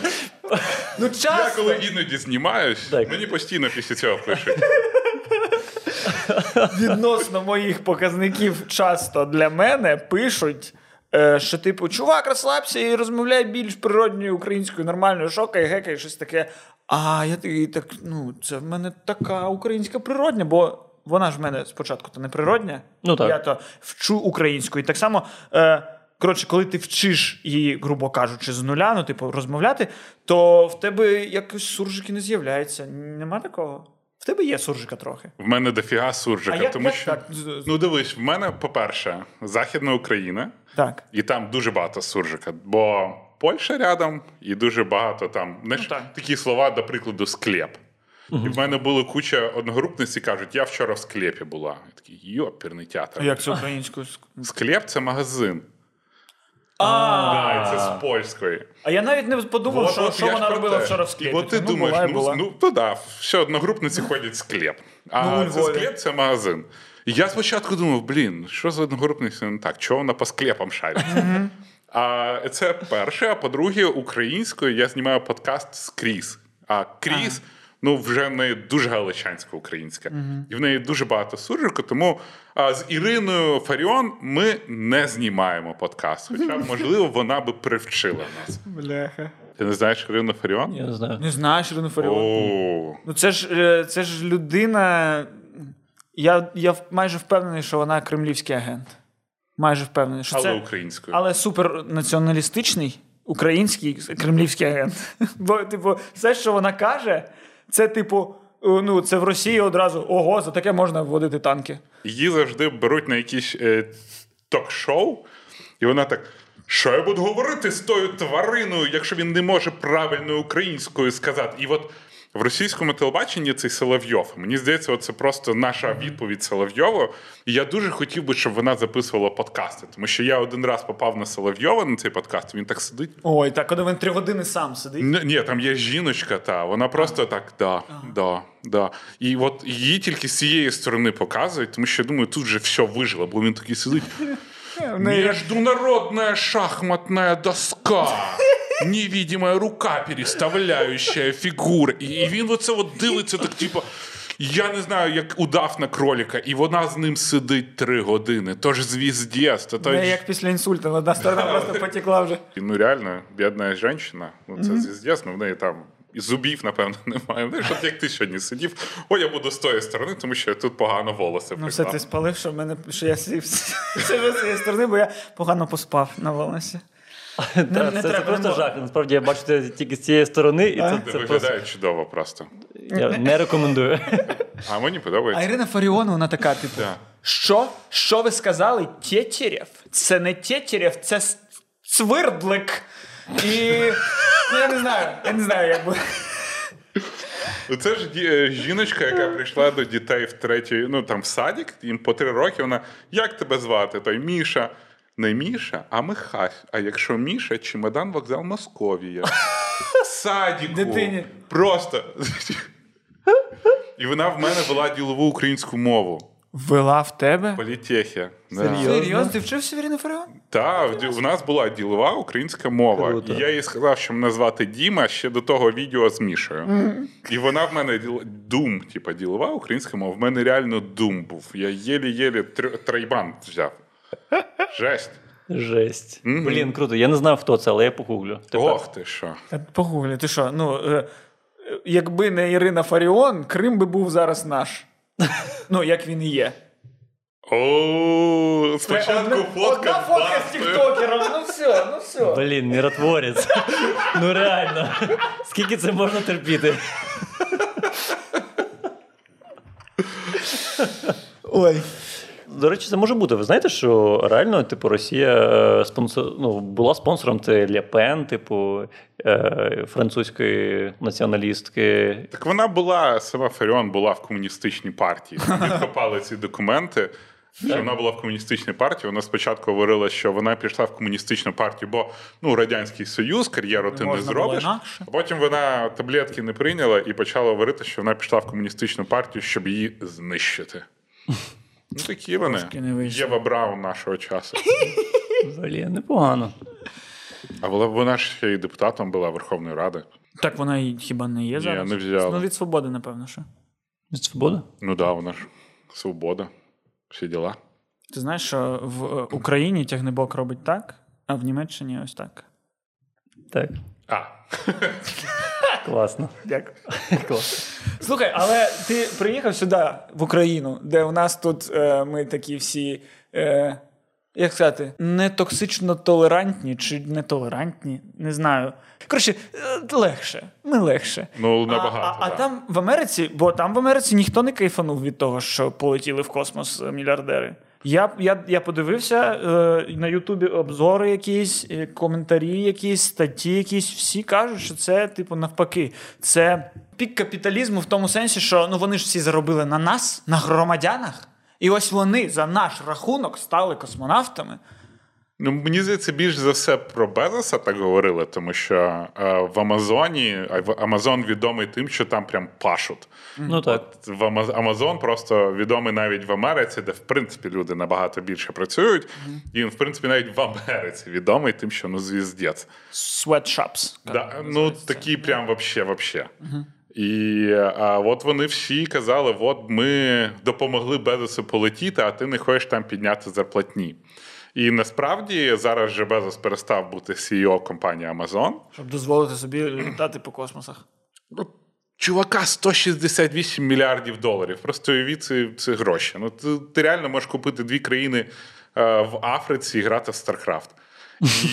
Ну, Я коли іноді знімаюсь, Так. мені постійно після цього пишуть. відносно моїх показників часто для мене пишуть, е, що, типу, чувак, розслабся і розмовляй більш природньою українською, нормальною, шокай, гекай, щось таке. А я такий, так, ну, це в мене така українська природня, бо вона ж в мене спочатку то не природня. Ну, так. Я то вчу українську. І так само. Е, Коротше, коли ти вчиш її, грубо кажучи, з нуля, ну, типу, розмовляти, то в тебе якось суржики не з'являється. Нема такого? В тебе є суржика трохи. В мене дофіга суржика, А тому як що. так? Ну, дивись, в мене, по-перше, Західна Україна, Так. і там дуже багато суржика, бо Польща рядом, і дуже багато там. Знаєш, Ну, так. такі слова, до прикладу, склеп. І в мене була куча одногрупниць і кажуть, я вчора в склепі була. Я такий, йоперний театр. А як це українською? Склеп це магазин. А, Да, і це з польської. а я навіть не подумав, що, що вона робила вчора в склепі. І от ти ну, думаєш, ну, ну то да, все одногрупниці ходять в склеп. А Ну, це склеп це магазин. І я спочатку думав, блін, що з одногрупницею не так? Чого вона по склепам шарить? А це перше. А по-друге, українською я знімаю подкаст з Кріс. А Кріс. Ну, вже не дуже галичанська українська. І в неї дуже багато суржику, тому а, з Іриною Фаріон ми не знімаємо подкаст. Хоча, можливо, вона би привчила нас. Бляха. Ти не знаєш Ірину Фаріон? Я не знаю. Не знаєш, Ірину Фаріон? Ну це ж, е, це ж людина. Я, я майже впевнений, що вона кремлівський агент. Майже впевнений, що але це. українською. Але супернаціоналістичний український кремлівський агент. Бо, типу, все, що вона каже, це, типу, е, ну, це в Росії одразу ого, за таке можна вводити танки. Її завжди беруть на якісь е, ток-шоу, і вона так. Що я буду говорити з тою твариною, якщо він не може правильно українською сказати? І от в російському телебаченні цей Соловйов. Мені здається, це просто наша відповідь Соловйову. І я дуже хотів би, щоб вона записувала подкасти, тому що я один раз попав на Соловйова на цей подкаст. Він так сидить. Ой, так, коли він три години сам сидить. Ні, ні, там є жіночка, та вона просто так, да, да, да. І от її тільки з цієї сторони показують, тому що я думаю, тут же все вижило, бо він такий сидить. Неї Международная шахматная доска. Невидимая рука, переставляющая фігури. І, і він оце от дивиться, так типу. Я не знаю, як удав на кроліка, і вона з ним сидить три години. Тож звіздєс, то той... як після інсульту, одна сторона просто потекла вже. Ну реально, бідна жінка, ну це звіздєс, ну в неї там і зубів, напевно, немає. Знаєш, от як ти сьогодні сидів, о, я буду з тої сторони, тому що тут погано волоси Ну, все ти спалив, що в мене що я сижу з цієї сторони, бо я погано поспав на волосі. Та, не це, це треба, просто жах. Насправді я бачу це тільки з цієї сторони, і це, Це це просто виглядає чудово просто. я не рекомендую. А мені подобається. А. Ірина Фаріон, вона така, типу. Да. Що? Що ви сказали? Тетерєв? Це не Тетерєв, це Свердлик. І ну, я не знаю, я не знаю, як би. Ну, Це ж жіночка, яка прийшла до дітей в третій, ну там в садик, їм по три роки. Вона як тебе звати? Той Міша. Не Міша, а Михась. А якщо Міша, чемодан вокзал Московія. Садіку. Дитині. Просто. І вона в мене вела ділову українську мову. Вела в тебе? Політехія. Да. Серйозно? Ти вчився в Фаріон? Та, в у нас була ділова українська мова. Круто. І я їй сказав, що мене звати Діма ще до того відео з Мішою. І вона в мене діл- дум, типа ділова українська мова. В мене реально дум був. Я єлі-єлі тр- тройбан взяв. Жесть. Жесть. Блін, круто. Я не знав, хто це, але я погуглю. Тепер. Ох ти що. Та Погуглі, ти що? Ну, е, е, якби не Ірина Фаріон, Крим би був зараз наш. Ну, як він і є. О, спочатку Одна- фотка. Одна фотка з тіктокером, ну все, ну все. Блін, міротворець. ну реально. Скільки це можна терпіти? Ой. До речі, це може бути. Ви знаєте, що реально, типу, Росія е, спонсор, ну, була спонсором це Ле Пен, типу, е, французької націоналістки. Так вона була, сама Фаріон була в комуністичній партії. Відкопали ці документи. Що вона була в комуністичній партії. Вона спочатку говорила, що вона пішла в комуністичну партію, бо ну Радянський Союз, кар'єру ти не Можна було зробиш. А потім вона таблетки не прийняла і почала говорити, що вона пішла в комуністичну партію, щоб її знищити. Ну такі вони. Трошки не вийшло. Єва Браун нашого часу. Блін, непогано. А вона, вона ж ще й депутатом була Верховної Ради. Так вона і хіба не є Ні, зараз? не взяла. Ну, від свободи, напевно, що. Від свободи? Ну так, да, вона ж свобода. Всі діла. Ти знаєш, що в е, Україні тягнебок робить так, а в Німеччині ось так. Так. А, Класно. Дякую. Класно. Слухай, але ти приїхав сюди, в Україну, де у нас тут е, ми такі всі, е, як сказати, не токсично толерантні чи нетолерантні, не знаю. Коротше, е, легше. Ми легше. ну набагато. А, а, а там в Америці, бо там в Америці ніхто не кайфанув від того, що полетіли в космос е, мільярдери. Я, я, я подивився е, на Ютубі обзори якісь, е, коментарі, якісь, статті якісь. Всі кажуть, що це, типу, навпаки, це пік капіталізму в тому сенсі, що ну вони ж всі заробили на нас, на громадянах. І ось вони за наш рахунок стали космонавтами. Ну, мені здається, більш за все про Безоса так говорили, тому що е, в Амазоні Амазон відомий тим, що там прям пашуть. Ну так. В Амаз- Амазон просто відомий навіть в Америці, де в принципі люди набагато більше працюють. І він, в принципі, навіть в Америці відомий тим, що ну звіздець. Sweatshops. Да, ну такі прям вообще, вообще. І а от вони всі казали: от ми допомогли Безосу полетіти, а ти не хочеш там підняти зарплатні. І насправді зараз же Безос перестав бути CEO компанії Amazon. Щоб дозволити собі літати по космосах. Ну, чувака 168 мільярдів доларів. Просто уявіть це, це гроші. Ну, ти, ти реально можеш купити дві країни е, в Африці і грати в StarCraft.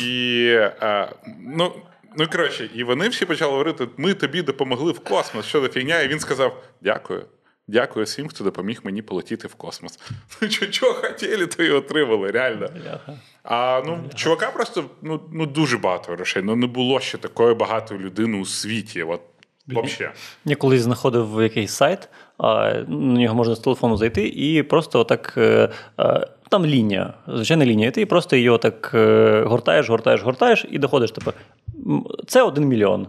І, е, ну, ну, коротше, і вони всі почали говорити: ми тобі допомогли в космос, що за фігня? І він сказав: дякую. Дякую всім, хто допоміг мені полетіти в космос. Ну, чого хотіли, то і отримали, реально. А ну, чувака просто ну, ну, дуже багато грошей. Ну, не було ще такої багатої людини у світі. От, взагалі. Я колись знаходив якийсь сайт, на нього можна з телефону зайти і просто отак. е, е, Там лінія, звичайна лінія. І ти просто її отак е, гортаєш, гортаєш, гортаєш і доходиш. Типу, це один мільйон.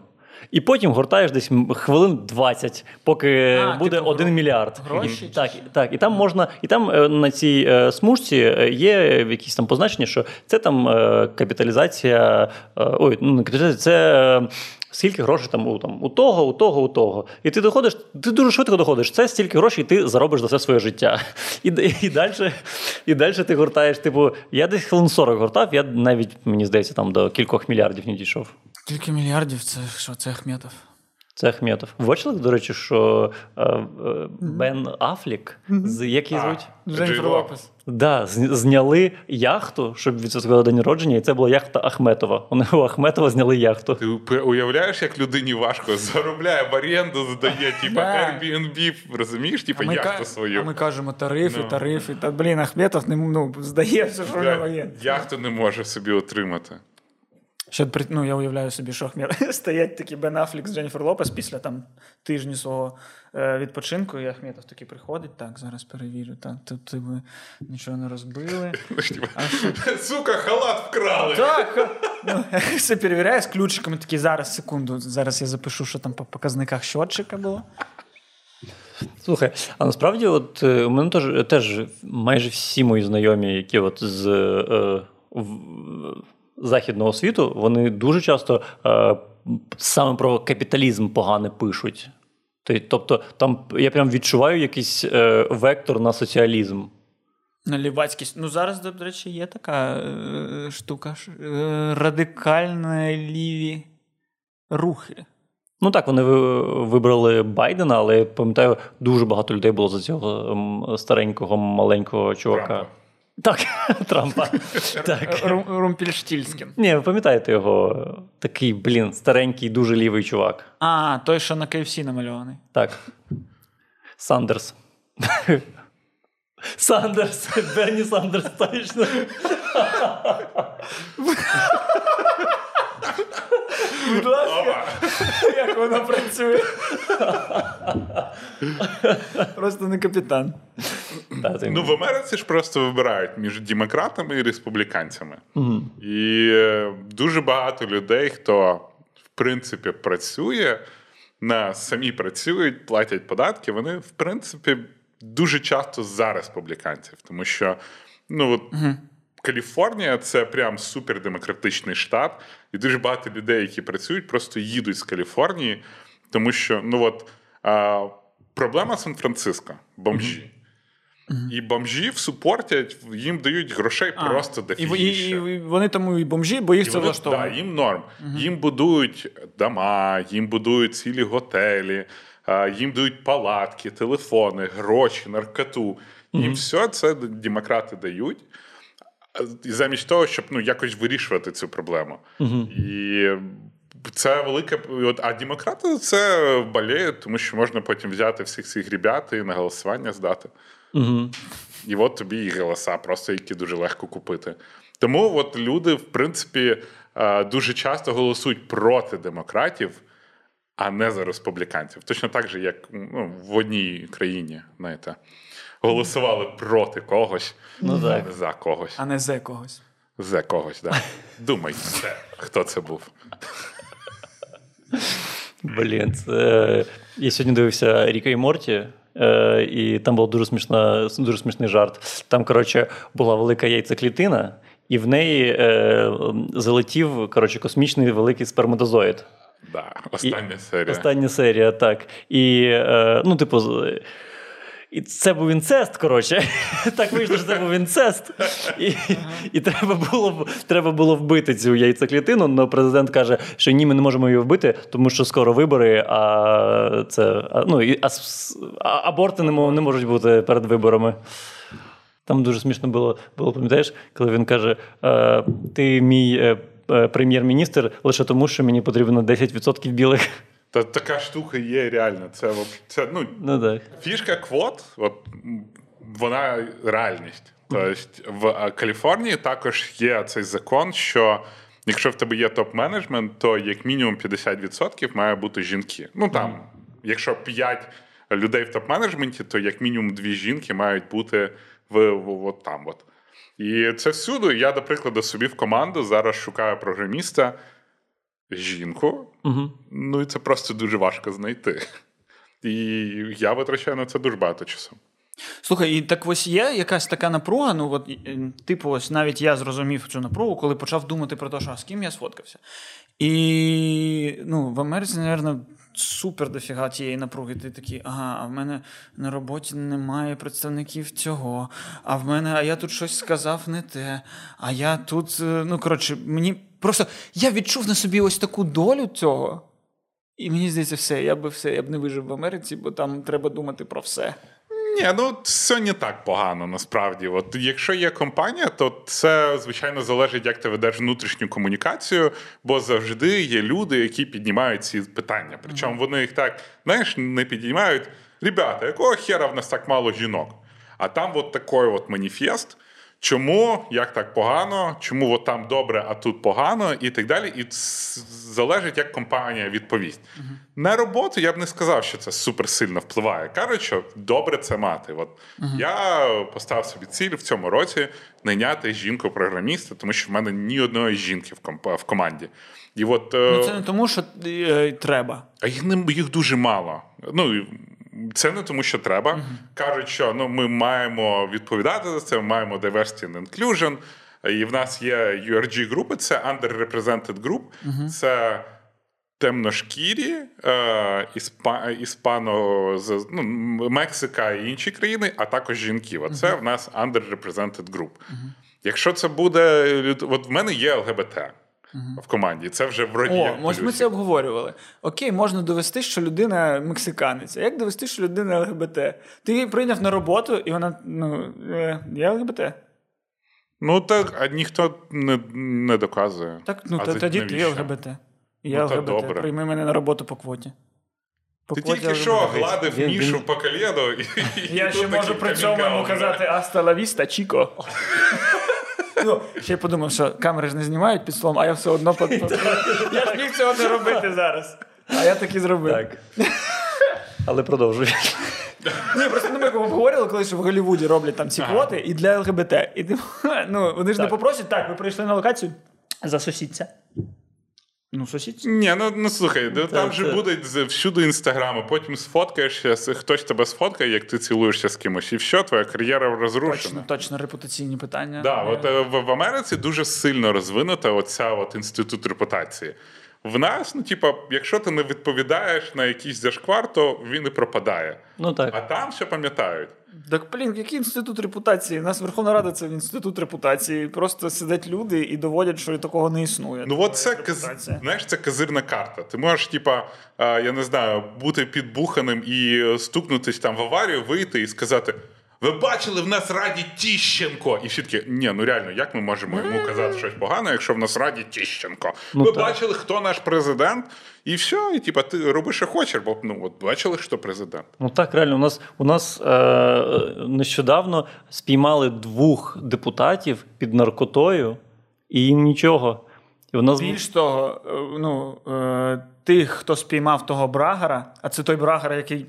І потім гортаєш десь хвилин 20, поки А, буде типу, один гро- мільярд. гроші Так, так. І там можна, і там е, на цій е, смужці е, є якісь там позначення, що це там е, капіталізація. е, Ой, ну не капіталізація, це. е, Скільки грошей там у там у того, у того, у того. І ти доходиш, ти дуже швидко доходиш. Це стільки грошей, ти заробиш за все своє життя. І, і, далі, і далі ти гортаєш. Типу, я десь хвилин 40 гортав, я навіть, мені здається, там до кількох мільярдів не дійшов. Скільки мільярдів це що це Ахметов? Це Ахметов. Бачили, до речі, що е, е, Бен Афлік, з як її звуть? Дженніфер Лопес. Да, зняли яхту, щоб відсвяткувати день народження, і це була яхта Ахметова. Вони у Ахметова зняли яхту. Ти уявляєш, як людині важко заробляє в оренду, здає, типа. Airbnb, розумієш, типа яхту свою. а ми кажемо тарифи, Ну. тарифи. Та блін, Ахметов не ну, здає все, що в нього є. Яхту не може собі отримати. Ще при- ну, я уявляю собі, що Ахметов стоять такі Бен Аффлек з Дженніфер Лопес після там тижні свого е, відпочинку, і Ахметов такий приходить. Так, зараз перевірю. Так, тут ти ви нічого не розбили. А що? Сука, халат вкрали. Так, ну, все перевіряє з ключиками. Такі зараз, секунду. Зараз я запишу, що там по показниках щотчика було. Слухай, а насправді, от е, у мене теж, теж майже всі мої знайомі, які от з е, в- західного світу, вони дуже часто е, саме про капіталізм погане пишуть. Тобто- там я прям відчуваю якийсь е, вектор на соціалізм. На лівацькість. Ну, зараз, до речі, є така е, штука. ж, Е, радикальні ліві рухи. Ну так, вони вибрали Байдена, але я пам'ятаю, дуже багато людей було за цього старенького маленького чувака. Трампа. Так, Трампа. так. Рум, Румпільштільськін. Ні, ви пам'ятаєте його такий, блін, старенький, дуже лівий чувак. А, той, що на KFC намальований. Так. Сандерс. Сандерс, Берні Сандерс, точно. Будь ласка, як воно працює. Просто не капітан. Ну, в Америці ж просто вибирають між демократами і республіканцями. І е, дуже багато людей, хто в принципі працює, на самі працюють, платять податки, вони, в принципі, дуже часто за республіканців. Тому що, ну, от, Каліфорнія це прям супердемократичний штат, і дуже багато людей, які працюють, просто їдуть з Каліфорнії, тому що ну от а, проблема Сан-Франциско бомжі. І бомжів супортять, їм дають грошей А, просто і, і, і вони тому і бомжі, бо їх І це влаштовує. Да, їм норм. Їм будують дома, їм будують цілі готелі, а, їм дають палатки, телефони, гроші, наркоту. Їм все це демократи дають. І замість того, щоб ну, якось вирішувати цю проблему. І це велике. От, а демократи це болеють, тому що можна потім взяти всіх цих ребят і на голосування здати. Угу. І от тобі і голоса, просто які дуже легко купити. Тому от люди, в принципі, е, дуже часто голосують проти демократів, а не за республіканців. Точно так же, як ну, в одній країні, знаєте, голосували проти когось, Ну, а так. не за когось. А не зе когось. За когось, так. Думайте, хто це був. Блін, це... я сьогодні дивився Ріка і Морті, е, і там був дуже, смішна, дуже смішний жарт. Там, коротше, була велика яйцеклітина, і в неї е, залетів коротше, космічний великий сперматозоїд. Да, остання серія. Остання серія, так. І, е, ну, типу, і це був інцест, коротше. Так вийшло, що це був інцест. І, і треба, було, треба було вбити цю яйцеклітину, але президент каже, що ні, ми не можемо її вбити, тому що скоро вибори, а це ну, і, а аборти не, не можуть бути перед виборами. Там дуже смішно було, було пам'ятаєш, коли він каже: е, Ти мій е, е, прем'єр-міністр лише тому, що мені потрібно 10% білих. Та така штука є реально. Це, це ну, Ну так. Фішка квот, от вона реальність. Тобто в е, Каліфорнії також є цей закон, що якщо в тебе є топ-менеджмент, то як мінімум 50% має бути жінки. Ну там, якщо 5 людей в топ-менеджменті, то як мінімум 2 жінки мають бути в, в, от там. От. І це всюди. Я, до прикладу, собі в команду зараз шукаю програміста, жінку. Угу. Ну і це просто дуже важко знайти. І я витрачаю на це дуже багато часу. Слухай, і так ось є якась така напруга. Ну, от, типу, ось навіть я зрозумів цю напругу, коли почав думати про те, що а з ким я сфоткався. І ну, в Америці, мабуть, супер дофіга тієї напруги. Ти такий, ага, а в мене на роботі немає представників цього, а в мене, а я тут щось сказав не те. А я тут, е, ну коротше, мені просто я відчув на собі ось таку долю цього. І мені здається, все, я би все, я б не вижив в Америці, бо там треба думати про все. Ні, ну це не так погано насправді. От якщо є компанія, то це звичайно залежить, як ти ведеш внутрішню комунікацію, бо завжди є люди, які піднімають ці питання. Причому вони їх так, знаєш, не піднімають. Ребята, якого хера в нас так мало жінок? А там от такий от маніфест. Чому, як так погано, чому от там добре, а тут погано, і так далі. І залежить, як компанія відповість. На роботу я б не сказав, що це суперсильно впливає. Кажуть, що добре це мати. От я поставив собі ціль в цьому році найняти жінку-програміста, тому що в мене ні одної жінки в, комп- в команді. І от, е, Ну, це не тому, що е, треба. а їх не їх дуже мало. Ну це не тому, що треба. Кажуть, що ну ми маємо відповідати за це, ми маємо diversity and inclusion. І в нас є URG групи, це underrepresented group. Це темношкірі, е, іспа, іспано, ну, Мексика і інші країни, а також жінки. Оце в нас underrepresented group. Якщо це буде от в мене є ЛГБТ. В команді це вже вроді О, як ось ми це обговорювали. Окей, можна довести, що людина мексиканець. А як довести, що людина ЛГБТ? Ти її прийняв на роботу, і вона ну, е, я ЛГБТ. Ну так, а ніхто не, не доказує. Так, ну а та- тоді ти? ЛГБТ. Я Ну, ЛГБТ. добре. Прийми мене на роботу по квоті. По Ти квоті тільки що гладив Він- Мішу він- по коліну. І, Я ще можу при цьому йому казати Аста ла віста, Чіко. Ну, ще я подумав, що камери ж не знімають під словом, а я все одно под... Я ж міг цього не робити зараз. А я так і зробив. Так. Але продовжуй. Ні, просто ну, ми обговорювали, коли що в Голлівуді роблять там ці Ага. квоти і для ЛГБТ. І ну, вони ж не попросять, так, ви прийшли на локацію, засосіться. Ну, сусідці. Ні, ну, ну слухай, ну, там це- же буде всюди інстаграми, потім сфоткаєшся, хтось тебе сфоткає, як ти цілуєшся з кимось, і все, твоя кар'єра розрушена. Точно, точно репутаційні питання. Да, от е, в, в Америці дуже сильно розвинута оця от інститут репутації. В нас, ну, типа, якщо ти не відповідаєш на якийсь зашквар, то він і пропадає. Ну так. А там все пам'ятають. Так, блін, який інститут репутації? У нас Верховна Рада це інститут репутації. Просто сидять люди і доводять, що такого не існує. Ну, от це каз... репутація. знаєш, це казирна карта. Ти можеш, типа, я не знаю, бути підбуханим і стукнутись там в аварію, вийти і сказати. Ви бачили в нас раді Тіщенко. І всі такі, ні, ну реально, як ми можемо йому казати щось погане, якщо в нас раді Тіщенко? Ну, Ви так. бачили, хто наш президент, і все, і типа ти роби, що хочеш, бо ну от бачили, хто президент. Ну так, реально, у нас у нас е, нещодавно спіймали двох депутатів під наркотою, і їм нічого. І у нас Більш того, е, ну, е, тих, хто спіймав того брагера, а це той брагер, який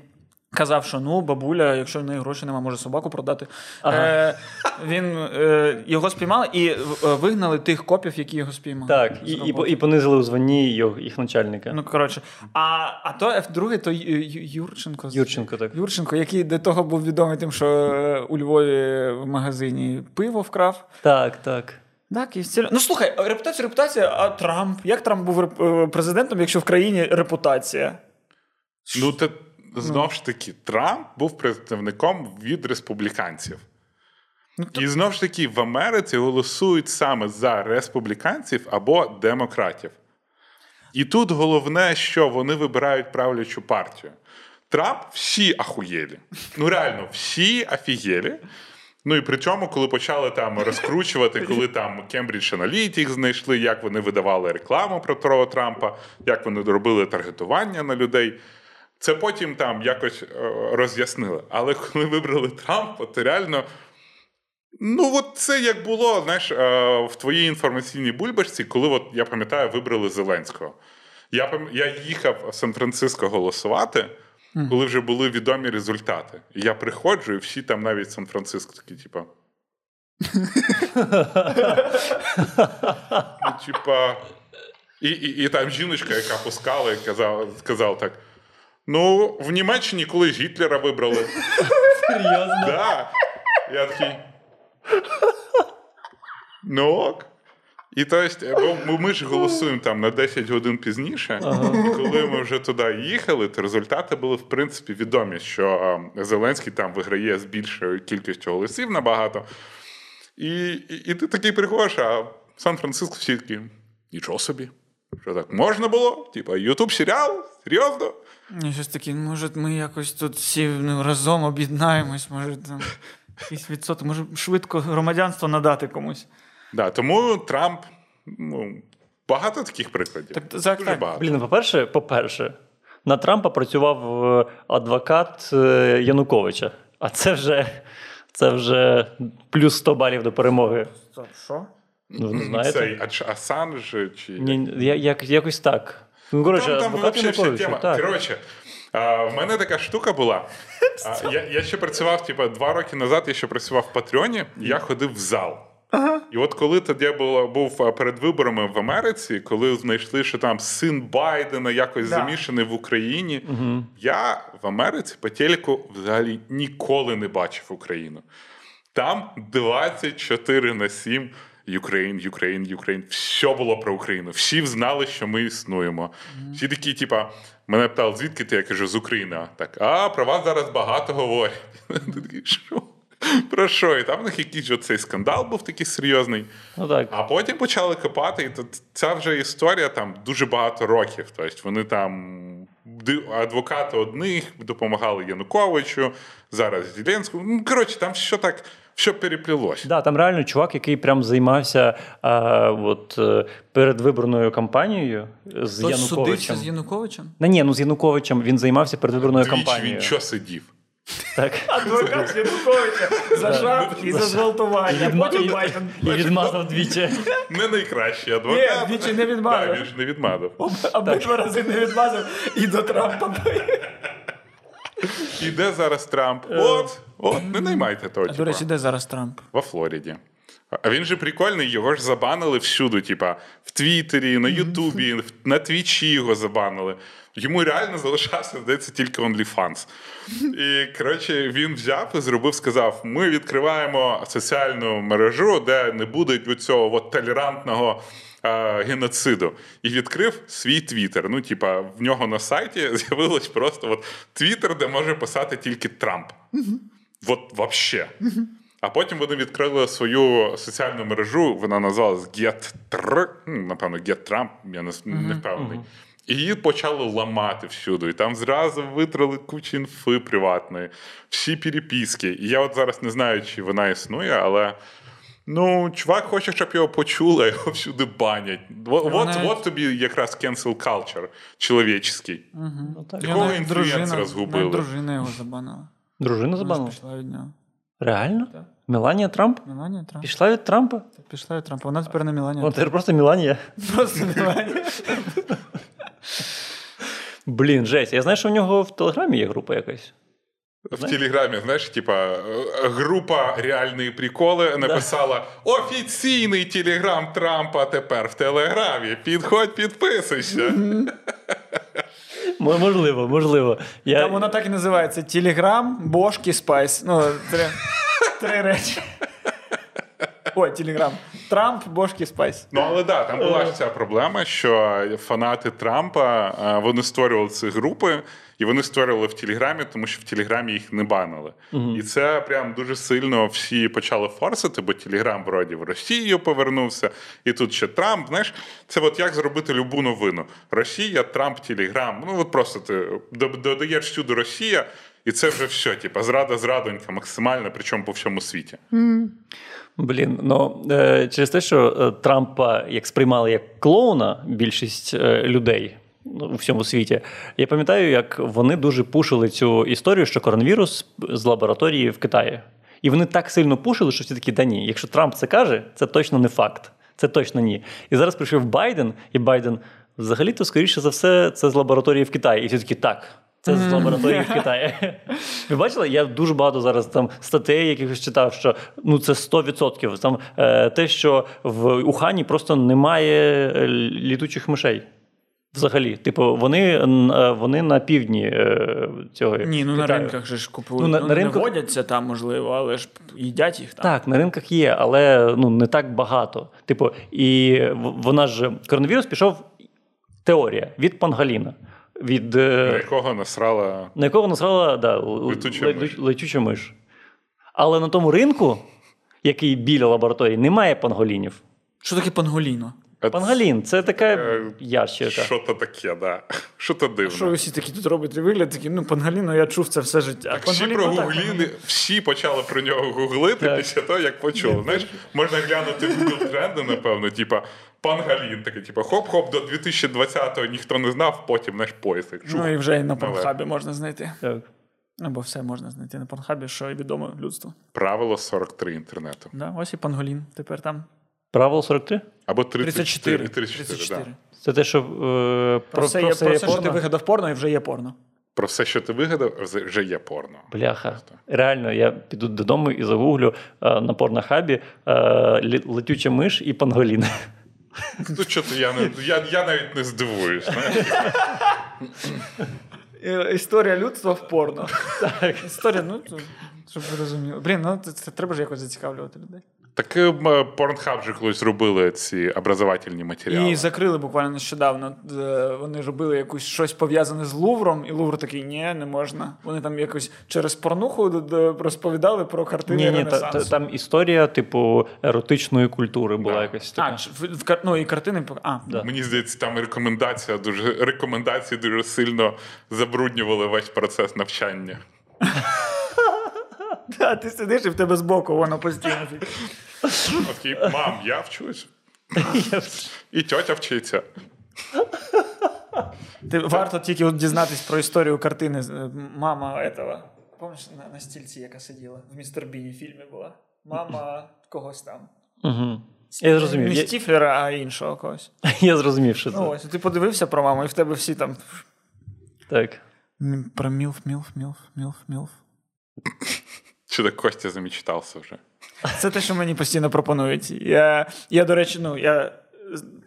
казав, що ну, бабуля, якщо в неї грошей немає, може собаку продати. Е, він, е, його спіймали і е, вигнали тих копів, які його спіймали. так, і, і, і понизили у званні його, їх начальника. Ну, коротше, а, а то F2, то Юрченко. Юрченко, так. Юрченко, який до того був відомий тим, що е, у Львові в магазині пиво вкрав. Так, так. Так, і стіль... Ну слухай, репутація, репутація, а Трамп. Як Трамп був реп- е, президентом, якщо в країні репутація? Ну, те, знов ж таки, Трамп був представником від республіканців. І знову ж таки, в Америці голосують саме за республіканців або демократів. І тут головне, що вони вибирають правлячу партію. Трамп всі ахуєлі. Ну, реально, всі офігелі. Ну і при цьому, коли почали там розкручувати, коли там Cambridge Analytics знайшли, як вони видавали рекламу про Трампа, як вони робили таргетування на людей. Це потім там якось е, роз'яснили. Але коли вибрали Трампа, то реально. Ну, от це як було, знаєш, е, в твоїй інформаційній бульбашці, коли от, я пам'ятаю, вибрали Зеленського. Я, пам- я їхав в Сан-Франциско голосувати, коли вже були відомі результати. І я приходжу, і всі там навіть Сан-Франциско такі, типа. ну, типа. І, і, і там жіночка, яка пускала, і казала, сказала так: ну, в Німеччині колись Гітлера вибрали. Серйозно? Да. Я такий. Ну ок. І то есть, бо ми- ж голосуємо там на 10 годин пізніше, і коли ми вже туди їхали, то результати були в принципі відомі, що Зеленський там виграє з більшою кількістю голосів набагато. І, і, і ти такий приходиш, а Сан-Франциско всі такі, нічого собі. Що так можна було? Типа, Ютуб серіал? Серйозно? Я щось таке, може, ми якось тут всі ну, разом об'єднаємось, може там якийсь відсоток, може швидко громадянство надати комусь. Да, тому Трамп, ну, багато таких прикладів. Так, так, Дуже так. багато. Блін, по-перше, по-перше, на Трампа працював е, адвокат е, Януковича. А це вже, це вже плюс 100 балів до перемоги. Що? Ну, ви знаєте? Цей Асанж чи. Ні, я, як, якось так. Ну, коротше, там, там адвокат вся Януковича. тема. Так. Коротше, а, в мене така штука була. А, я, я ще працював, типу, два роки назад я ще працював в Патреоні, я ходив в зал. І от коли тоді було, був а, перед виборами в Америці, коли знайшли, що там син Байдена якось Да. замішаний в Україні, я в Америці по телеку взагалі ніколи не бачив Україну. Там 24 на 7 Україн, Україн, Україн. Все було про Україну. Всі знали, що ми існуємо. Всі такі, типа, мене питали, звідки ти? Я кажу, з України. Так, а про вас зараз багато говорять. Такий, що? Про що? І там в них якийсь оцей скандал був такий серйозний. Ну так. А потім почали копати, і тут ця вже історія там дуже багато років. Тобто вони там адвокати одних допомагали Януковичу, зараз Зеленському. Ну, коротше, там все так, все переплілося. Да, там реально чувак, який прям займався а, от, е, передвиборною кампанією з судився Януковичем. з Януковичем? Не, ні, ну з Януковичем він займався передвиборною Двічі кампанією. він що сидів. Так. Адвокат Януковича за жартки і за зґвалтування. Потім і- Байден. І відмазав двічі. Не найкращий адвокат. Ні, двічі не відмазав. Так, він ж не відмазав. Обидва рази не відмазав і до Трампа. І де зараз Трамп? От, от, не наймайте того. До речі, де зараз Трамп? Во Флориді. А він же прикольний, його ж забанили всюди, типа в Твіттері, на Ютубі, на Твічі його забанили. Йому реально залишався, здається, тільки OnlyFans. І коротше, він взяв і зробив, сказав: ми відкриваємо соціальну мережу, де не буде цього от толерантного е, геноциду. І відкрив свій твіттер. Ну, типа, в нього на сайті з'явилось просто от твіттер, де може писати тільки Трамп. От вообще. А потім вони відкрили свою соціальну мережу, вона називалась GetTr, ну, напевно, GetTrump, я не, не впевнений. І її почали ламати всюди. І там зразу витрали кучу інфи приватної, всі переписки. І я от зараз не знаю, чи вона існує, але. Ну, чувак хоче, щоб його почули, а його всюди банять. От, от, от тобі якраз cancel culture чоловічський. Ну, так. Якого інфлюенсера дружина- згубили? Дружина його забанила. Дружина забанила? пішла від нього. Реально? Так. Меланія Трамп? Меланія Трамп. Пішла від Трампа? Пішла від Трампа. Вона тепер не Меланія. Вона тепер просто Меланія. Просто Меланія. Блін, жесть. Я знаю, що в нього в Телеграмі є група якась. В Телеграмі, знаєш, типа е, група реальні приколи написала офіційний телеграм Трампа тепер в Телеграмі. Підходь, підписуйся. Можливо, можливо. Я... Там воно так і називається: Телеграм, Бошки, Спайс. Ну, три, три речі. Ой, Телеграм. Трамп, Бошки, Спайс. Ну але да, там була ж ця проблема, що фанати Трампа е, вони створювали ці групи, і вони створювали в Телеграмі, тому що в Телеграмі їх не банили. І це прям дуже сильно всі почали форсити, бо Телеграм вроді в Росію повернувся, і тут ще Трамп. Знаєш, це от як зробити любу новину: Росія, Трамп, Телеграм. Ну от просто ти додаєш сюди Росія. І це вже все, типа, зрада зрадонька максимальна, причому по всьому світі. Блін, ну е, через те, що е, Трампа як сприймали як клоуна більшість е, людей у всьому світі. Я пам'ятаю, як вони дуже пушили цю історію, що коронавірус з лабораторії в Китаї. І вони так сильно пушили, що всі такі, да ні, якщо Трамп це каже, це точно не факт. Це точно ні. І зараз прийшов Байден, і Байден взагалі-то, скоріше за все, це з лабораторії в Китаї. І всі такі так. Це з лабораторії в Китаї. Ви бачили? Я дуже багато зараз там статей якихось читав, що ну це 100%. Там е, те, що в Ухані просто немає е, літучих мишей. Взагалі, типу, вони, е, вони на півдні е, цього. Ні, ну на ринках же ж купують. Ну, Ну, на- на, на ринках- Не водяться там, можливо, але ж їдять їх там. Так, на ринках є, але ну не так багато. Типу, і вона ж коронавірус пішов теорія від пангаліна. Від На е, якого насрала на якого насрала да, Летуча миш. летюча миш. Але на тому ринку, який біля лабораторії, немає панголінів. Що таке панголіно? Пангалін це така Е, ящерка. Що то таке, да. Що то дивно. Що ви всі такі тут робите вигляд? Такі, ну, панголіно, я чув це все життя. Всі Панголіно, так, всі почали про нього гуглити Так. після того, як почули. Знаєш, можна глянути в Google тренди, напевно, типа Пангалін, такий, типа хоп-хоп, до 2020-го ніхто не знав, потім як чух. Ну і вже і на Нове. порнхабі можна знайти. Так. Або все можна знайти на порнхабі, що і відомо людству. Правило 43 інтернету. Да, ось і панголін. Тепер там Правило 43? Або 34. 34. 34, 34. Да. Це те, що е, Про, все, є, про все все, що порно? ти вигадав порно, і вже є порно. Про все, що ти вигадав, вже- є порно. Бляха. Реально, я піду додому і загуглю е, на порнохабі е, летюча миш і панголін. Ну, що ти, я, не, я, я навіть не здивуюсь. Е, Історія людства в порно. Так. Історія, ну, щоб ви розуміли. Блін, ну це, це треба ж якось зацікавлювати людей. Так е, Порнхаб же колись робили ці образовательні матеріали. І закрили буквально нещодавно. Е, Вони робили якусь щось пов'язане з Лувром, і Лувр такий, ні, не можна. Вони там якось через порнуху розповідали про картини Ні, ні, та, та, там історія, типу, еротичної культури була Да. якась така. А, в, в, ну і картини. А, Да. Мені здається, там рекомендація дуже рекомендації дуже сильно забруднювали весь процес навчання. Та, ти сидиш і в тебе збоку, воно постійно. Окей, мам, я вчусь. І тьотя вчиться. Ти варто тільки дізнатись про історію картини е, мама этого. Пам'ятаєш, на, на стільці, яка сиділа в містер Біні фільмі була. Мама когось там. Угу. Я зрозумів. Не Я, Стіфлера, а іншого когось. я зрозумів, що це. Ну ось, ти подивився про маму, і в тебе всі там. Так. Про мілф, мілф, мілф, мілф, мілф. Чи так Костя замічтався вже? Це те, що мені постійно пропонують. Я, я до речі, ну, я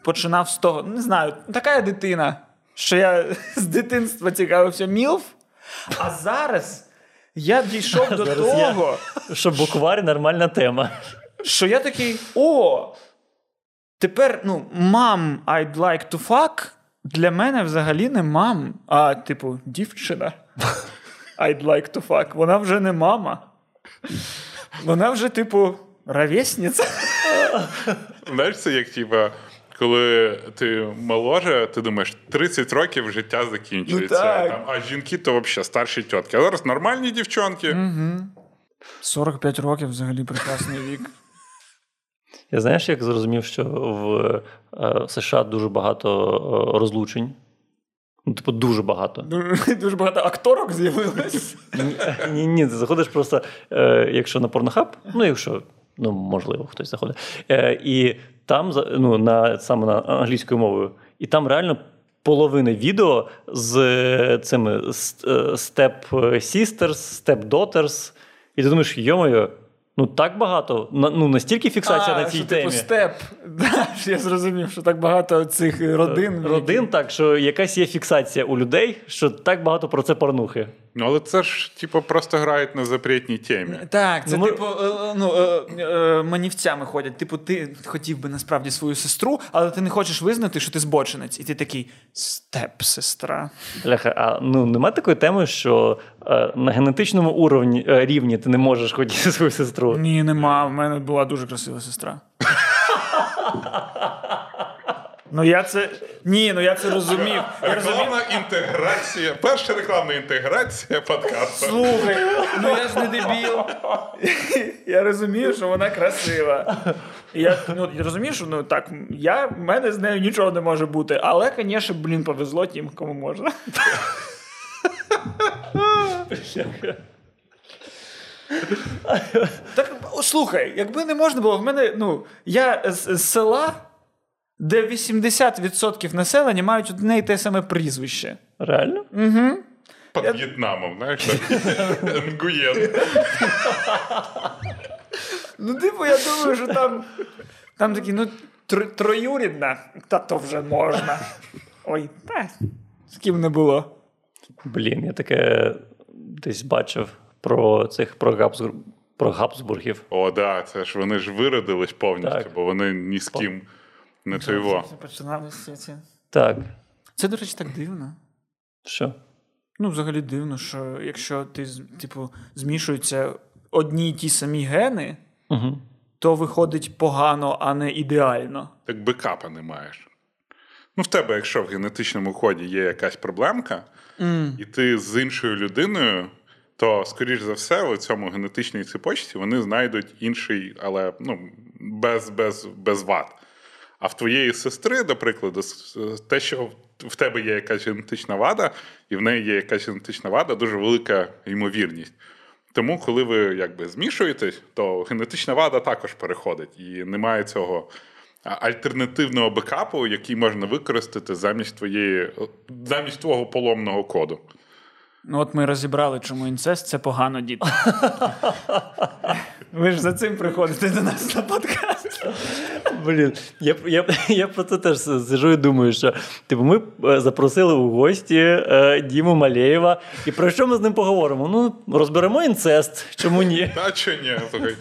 починав з того, не знаю, така я дитина, що я з дитинства цікавився мілф, а зараз я дійшов до Зараз я- того, Що букварь нормальна тема. що я такий: о, тепер, ну, мам, I'd like to fuck для мене взагалі не мам, а, типу, дівчина. I'd like to fuck. Вона вже не мама. Вона вже, типу, ровесниця. Знаєш, це як типа, коли ти моложе, ти думаєш, 30 років життя закінчується. Ну, так. там, а жінки то взагалі старші тітки. А зараз нормальні дівчонки. 45 років взагалі прекрасний вік. Я знаєш, як зрозумів, що в е, США дуже багато е, розлучень. Ну, типу, дуже багато. Дуже, дуже багато акторок з'явилось. Ні, ні, ти заходиш просто, е, якщо на порнохаб, ну якщо, ну можливо, хтось заходить. Е, і там ну, на, саме на англійською мовою, і там реально половина відео з е, цими е, Step Sisters, Step Daughters. І ти думаєш, йомою, ну так багато, на- ну настільки фіксація а, на цій що, темі. Типу степ. Я зрозумів, що так багато цих родин. Родин, так, що якась є фіксація у людей, що так багато про це порнухи. Ну, але це ж, типу, просто грають на запретній темі. Так, це Ну, типу, е, ну, е, е, манівцями ходять. Типу, ти хотів би насправді свою сестру, але ти не хочеш визнати, що ти збочинець. І ти такий степ, сестра. Бляха, а ну нема такої теми, що е, на генетичному уровні е, рівні ти не можеш хотіти свою сестру. Ні, нема. В мене була дуже красива сестра. Ну я це. Ні, ну я це розумів. Я розумів. Рекламна інтеграція. Перша рекламна інтеграція подкасту. Слухай, ну я ж не дебіл. Я розумію, що вона красива. Я, ну, я розумію, що ну так, я, в мене з нею нічого не може бути. Але, звісно, блін, повезло тим, кому можна. Так, слухай, якби не можна було, в мене, ну, я з, з села, де 80% населення мають одне і те саме прізвище. Реально? Під В'єтнамом, знаєш. Нгуєн. Ну, типу, я думаю, що там, там такі, ну, тр- троюрідна, та то вже можна. Ой, та, з ким не було. Блін, я таке десь бачив про цих про, Габсбур... про Габсбургів. О, да, це ж вони ж виродились повністю, Так. бо вони ні з ким не тойво. Починалося ці. Так. Це, до речі, так дивно. Що? Ну, взагалі дивно, що якщо ти, з- типу, змішуються одні й ті самі гени, Угу. то виходить погано, а не ідеально. Так бекапа не маєш. Ну, в тебе, якщо в генетичному коді є якась проблемка, і ти з іншою людиною, то, скоріш за все, у цьому генетичній цепочці вони знайдуть інший, але ну, без, без, без вад. А в твоєї сестри, до прикладу, те, що в тебе є якась генетична вада, і в неї є якась генетична вада, дуже велика ймовірність. Тому, коли ви якби змішуєтесь, то генетична вада також переходить, і немає цього альтернативного бекапу, який можна використати замість твоєї замість твого поломного коду. Ну, от ми розібрали, чому інцест це погано, діти. Ви ж за цим приходите до нас на подкаст. Блін, я, я, я про це теж сижу і думаю, що типу, ми е, запросили у гості е, Діму Малєєва, і про що ми з ним поговоримо? Ну, розберемо інцест, чому ні? Та чи ні? Слухай,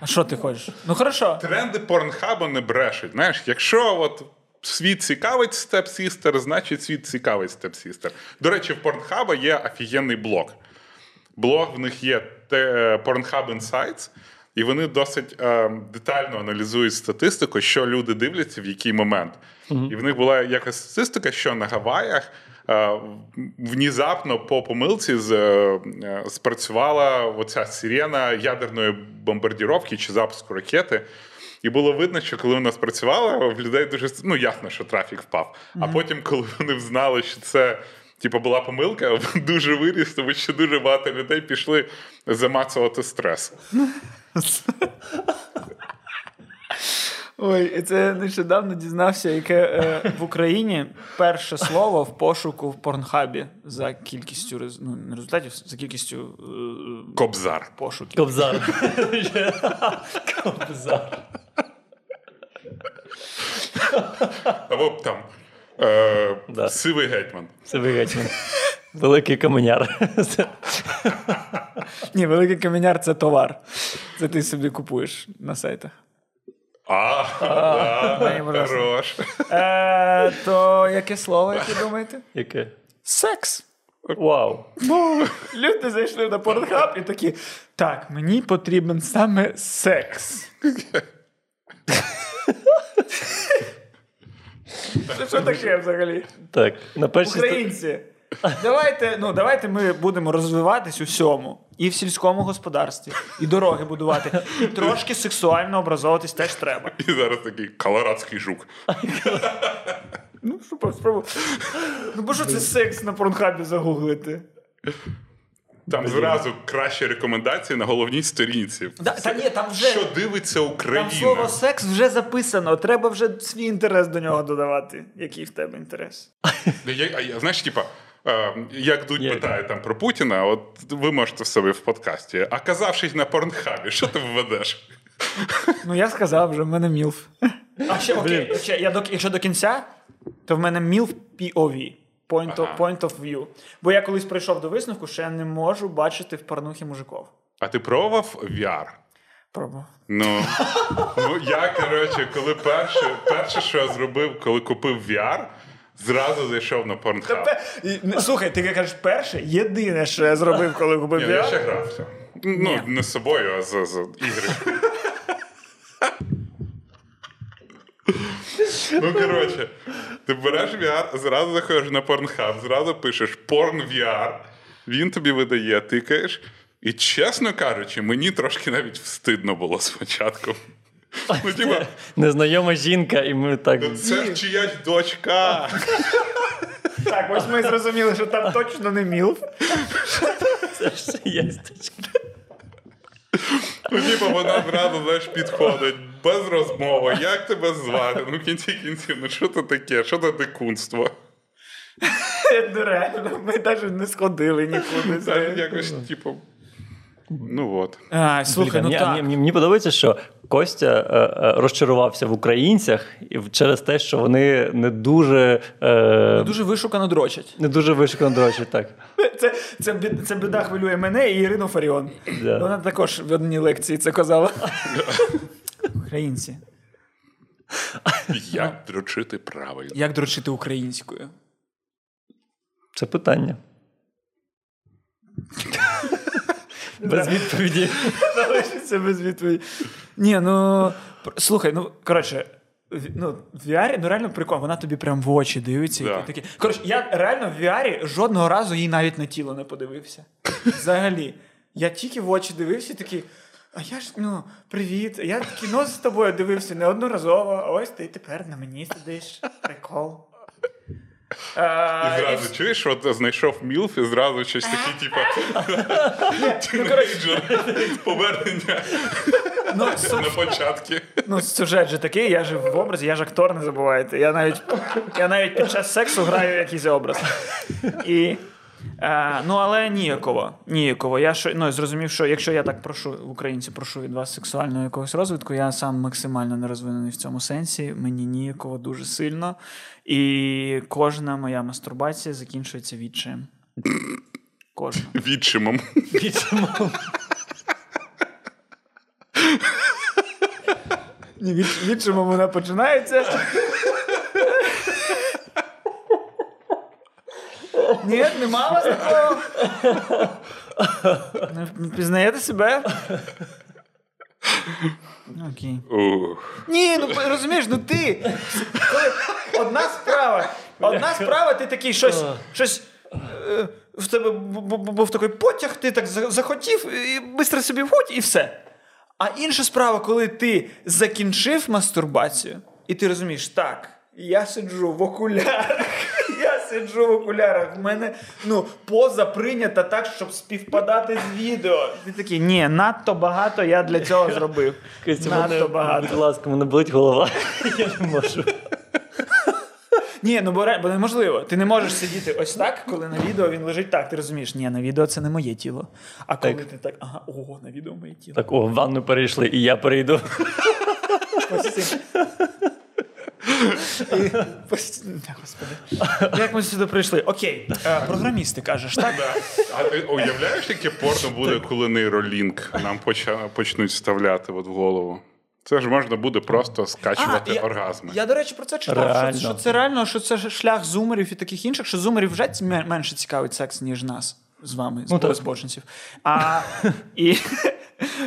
А що ти хочеш? Ну, хорошо. тренди порнхабу не брешуть. Знаєш, якщо от світ цікавить Sister, значить світ цікавить Sister. До речі, в Порнхаба є офігенний блог. Блог в них є е, Pornhub Insights, і вони досить е, детально аналізують статистику, що люди дивляться в який момент. І в них була якась статистика, що на Гаваях е, внезапно по помилці з, е, спрацювала оця сирена ядерної бомбардіровки чи запуску ракети. І було видно, що коли вона спрацювала, в людей дуже ну ясно, що трафік впав. А потім, коли вони взнали, що це типу, була помилка, дуже виріс, тому що дуже багато людей пішли замацувати стрес. Ой, це нещодавно дізнався, яке е, в Україні перше слово в пошуку в порнхабі за кількістю ну, не результатів, за кількістю е, Кобзар. пошуків. Кобзар. Кобзар. Або там е, Да. сивий гетьман. Це вигадно. Великий каменяр. Ні, великий каменяр це товар. Це ти собі купуєш на сайтах. А, да, хорош. Е, то яке слово, як ви думаєте? Яке? Секс. Вау. Люди зайшли на порнхаб і такі. Так, мені потрібен саме секс. Це що таке взагалі? Так, на першій Українці. Давайте, ну, давайте ми будемо розвиватись у всьому. І в сільському господарстві, і дороги будувати, і трошки сексуально образовуватись теж треба. І зараз такий колорадський жук. Ну, що спробуй. Ну, бо що це секс на порнхабі загуглити? Там зразу кращі рекомендації на головній сторінці. Да, та ні, там вже Що дивиться Україна? там слово секс вже записано. Треба вже свій інтерес до нього додавати. Який в тебе інтерес? Я, я, знаєш, типа, е, як Дудь питає там про Путіна, от ви можете в себе в подкасті. А казавшись на порнхабі, що ти введеш? Ну, я сказав вже, в мене мілф. А ще окей, ще, я до, якщо до кінця, то в мене мілф POV. Point, of, Ага. point of view. Бо я колись прийшов до висновку, що я не можу бачити в порнухі мужиков. А ти пробував VR? Пробував. Ну, ну я, коротше, коли перше, перше, що я зробив, коли купив VR, зразу зайшов на не- Слухай, ти кажеш перше, єдине, що я зробив, коли купив Ні, я ще грався. Ну, не з собою, а з, з ігри. Ну, коротше, ти береш VR, зразу заходиш на порнхаб, зразу пишеш порн VR, він тобі видає, тикаєш. І, чесно кажучи, мені трошки навіть встидно було спочатку. Ну, типа, Незнайома жінка, і ми так. «Ну, це чиясь дочка. Так, ось ми зрозуміли, що там точно не мілф. Це ж є точка. Ну, типа, вона зразу знаєш, підходить без розмови. Як тебе звати? Ну, в кінці кінців, ну що це таке? Що це дикунство? Ну реально, ми навіть не сходили нікуди. Знаєш. якось, типу. Ну от. А, слухай, ну Блін, так. мені, мені, мені подобається, що Костя е, е, розчарувався в українцях і через те, що вони не дуже, е, Дуже вишукано дрочать. не дуже вишукано дрочать. Так. Це, це, це біда хвилює мене і Ірину Фаріон. Вона також в одній лекції це казала. Українці. Як дрочити правильно? Як дрочити українською? Це питання. Без відповіді. Залишиться без відповіді. Ні, ну слухай, ну коротше. в- Ну, в VR, ну реально прикол, вона тобі прям в очі дивиться. І Да. ти такий. Коротше, я реально в VR жодного разу їй навіть на тіло не подивився. Взагалі. Я тільки в очі дивився і такий. А я ж, ну, привіт. Я кіно з тобою дивився неодноразово, а ось ти тепер на мені сидиш. Прикол. І А, і зразу чуєш, от знайшов Мілф, і зразу щось таке, типу, Ну, тінейджер, повернення Ну, на початку. ну, сюжет же такий, я ж в образі, я ж актор, не забувайте. Я навіть, я навіть під час сексу граю якийсь образ. І, е, ну, але ніяково. Ніяково. Я що, ну, зрозумів, що якщо я так прошу в українці, прошу від вас сексуального якогось розвитку, я сам максимально не розвинений в цьому сенсі. Мені ніяково дуже сильно. І кожна моя мастурбація закінчується відчаєм. Кожна. Відчимом. Відчимо. Ні, від, відчимо вона починається. Ні, нема вас такого. Не Пізнаєте себе? Окей. Ні, ну розумієш, ну ти. Одна справа. Одна справа, ти такий щось. щось е, в тебе бу- бу- бу- був такий потяг, ти так захотів, і швидко собі входь, і все. А інша справа, коли ти закінчив мастурбацію, і ти розумієш, так, я сиджу в окулярах, сиджу в окулярах. В мене ну, поза прийнята так, щоб співпадати з відео. Ти такий, ні, надто багато я для цього зробив. Костя, Надто мене, багато. будь ласка, мене болить голова. Я не можу. Ні, ну бо, бо неможливо. Ти не можеш сидіти ось так, коли на відео він лежить так. Ти розумієш, ні, на відео це не моє тіло. А коли Так. ти так, ага, ого, на відео моє тіло. Так, о, в ванну перейшли, і я перейду. Постійно. І Господи. Як ми сюди прийшли? Окей, е, програмісти кажеш, так? А ти уявляєш, яке порно буде, коли нейролінк нам почнуть вставляти от в голову? Це ж можна буде просто скачувати я, оргазми. Я, до речі, про це читав. Реально. Що, що це реально, що це шлях зумерів і таких інших, що зумерів вже менше цікавить секс, ніж нас з вами, з Ну, збочинців. А, і,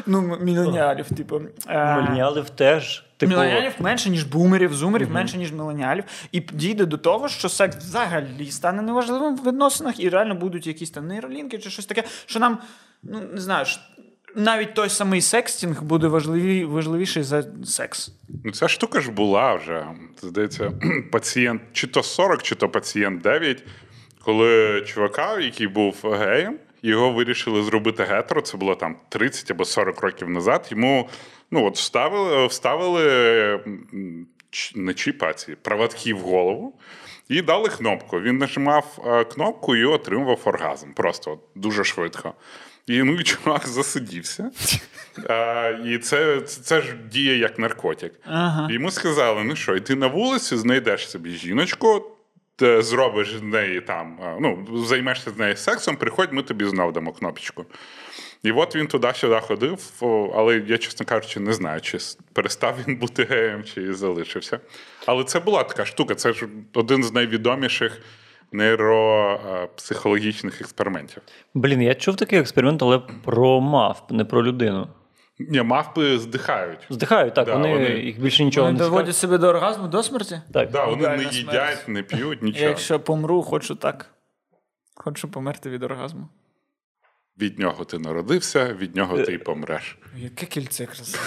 ну, міленіалів, типу. е, Мільйонів теж. Типу, Міленіалів менше, ніж бумерів, зумерів менше, ніж міленіалів. І дійде до того, що секс взагалі стане неважливим в відносинах, і реально будуть якісь там нейролінки чи щось таке, що нам, ну не знаю, навіть той самий секстінг буде важливі, важливіший за секс. Ну, ця штука ж була вже. Здається, пацієнт чи то 40, чи то пацієнт 9, коли чувака, який був геєм, його вирішили зробити гетеро, це було там 30 або 40 років назад. Йому ну, от вставили, вставили не чіп, а ці проводки в голову. І дали кнопку. Він нажимав е, кнопку і отримував оргазм. Просто от, дуже швидко. І ну, і чувак засидівся. А, і це, це, це ж діє як наркотик. Ага. Йому сказали: ну що, йди на вулицю, знайдеш собі жіночку, ти зробиш з неї там, ну, займешся з нею сексом, приходь, ми тобі знов дамо кнопочку. І от він туди-сюди ходив, але я, чесно кажучи, не знаю, чи перестав він бути геєм, чи залишився. Але це була така штука, це ж один з найвідоміших нейропсихологічних експериментів. Блін, я чув такий експеримент, але про мавп, не про людину. Ні, мавпи здихають. Здихають, так, Да, вони, вони- їх більше нічого Вони не доводять цікавить. себе до оргазму до смерті? Так. Да, вони не смерть. їдять, не п'ють, Я нічого. Якщо помру, хочу так. Хочу померти від оргазму. Від нього ти народився, від нього ти й помреш. Яке кільце красиве.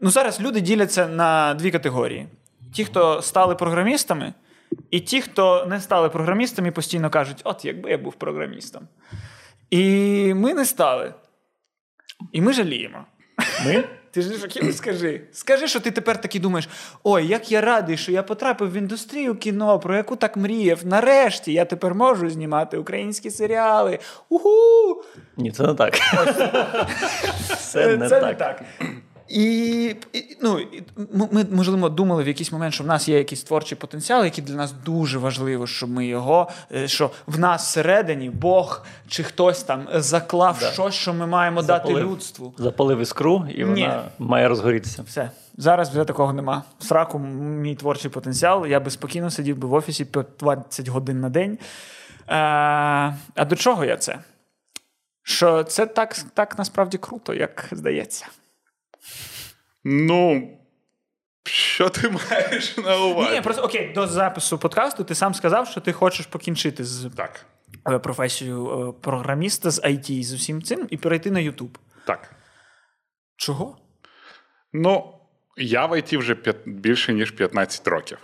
ну, зараз люди діляться на дві категорії: ті, хто стали програмістами, і ті, хто не стали програмістами, постійно кажуть: от якби я був програмістом. І ми не стали. І ми жаліємо. Ми? Ти ж хотів, скажи. Скажи, що ти тепер таки думаєш: ой, як я радий, що я потрапив в індустрію кіно, про яку так мріяв. Нарешті я тепер можу знімати українські серіали. Уху! Ні, це не так. Це не так. І, і ну, ми, можливо, думали в якийсь момент, що в нас є якийсь творчий потенціал, який для нас дуже важливо, щоб ми його, е, що в нас всередині Бог чи хтось там заклав Да. щось, що ми маємо дати людству. Запалив іскру, і Ні. має розгорітися. Все. Зараз вже такого нема. В сраку мій творчий потенціал. Я би спокійно сидів би в офісі по 20 годин на день. А, а до чого я це? Що це так, так насправді круто, як здається. Ну, що ти маєш на увазі? Ні, просто окей, до запису подкасту ти сам сказав, що ти хочеш покінчити з Так. е, професією е, програміста, з IT з усім цим, і перейти на YouTube. Так. Чого? Ну, я в ІТ вже більше, ніж 15 років.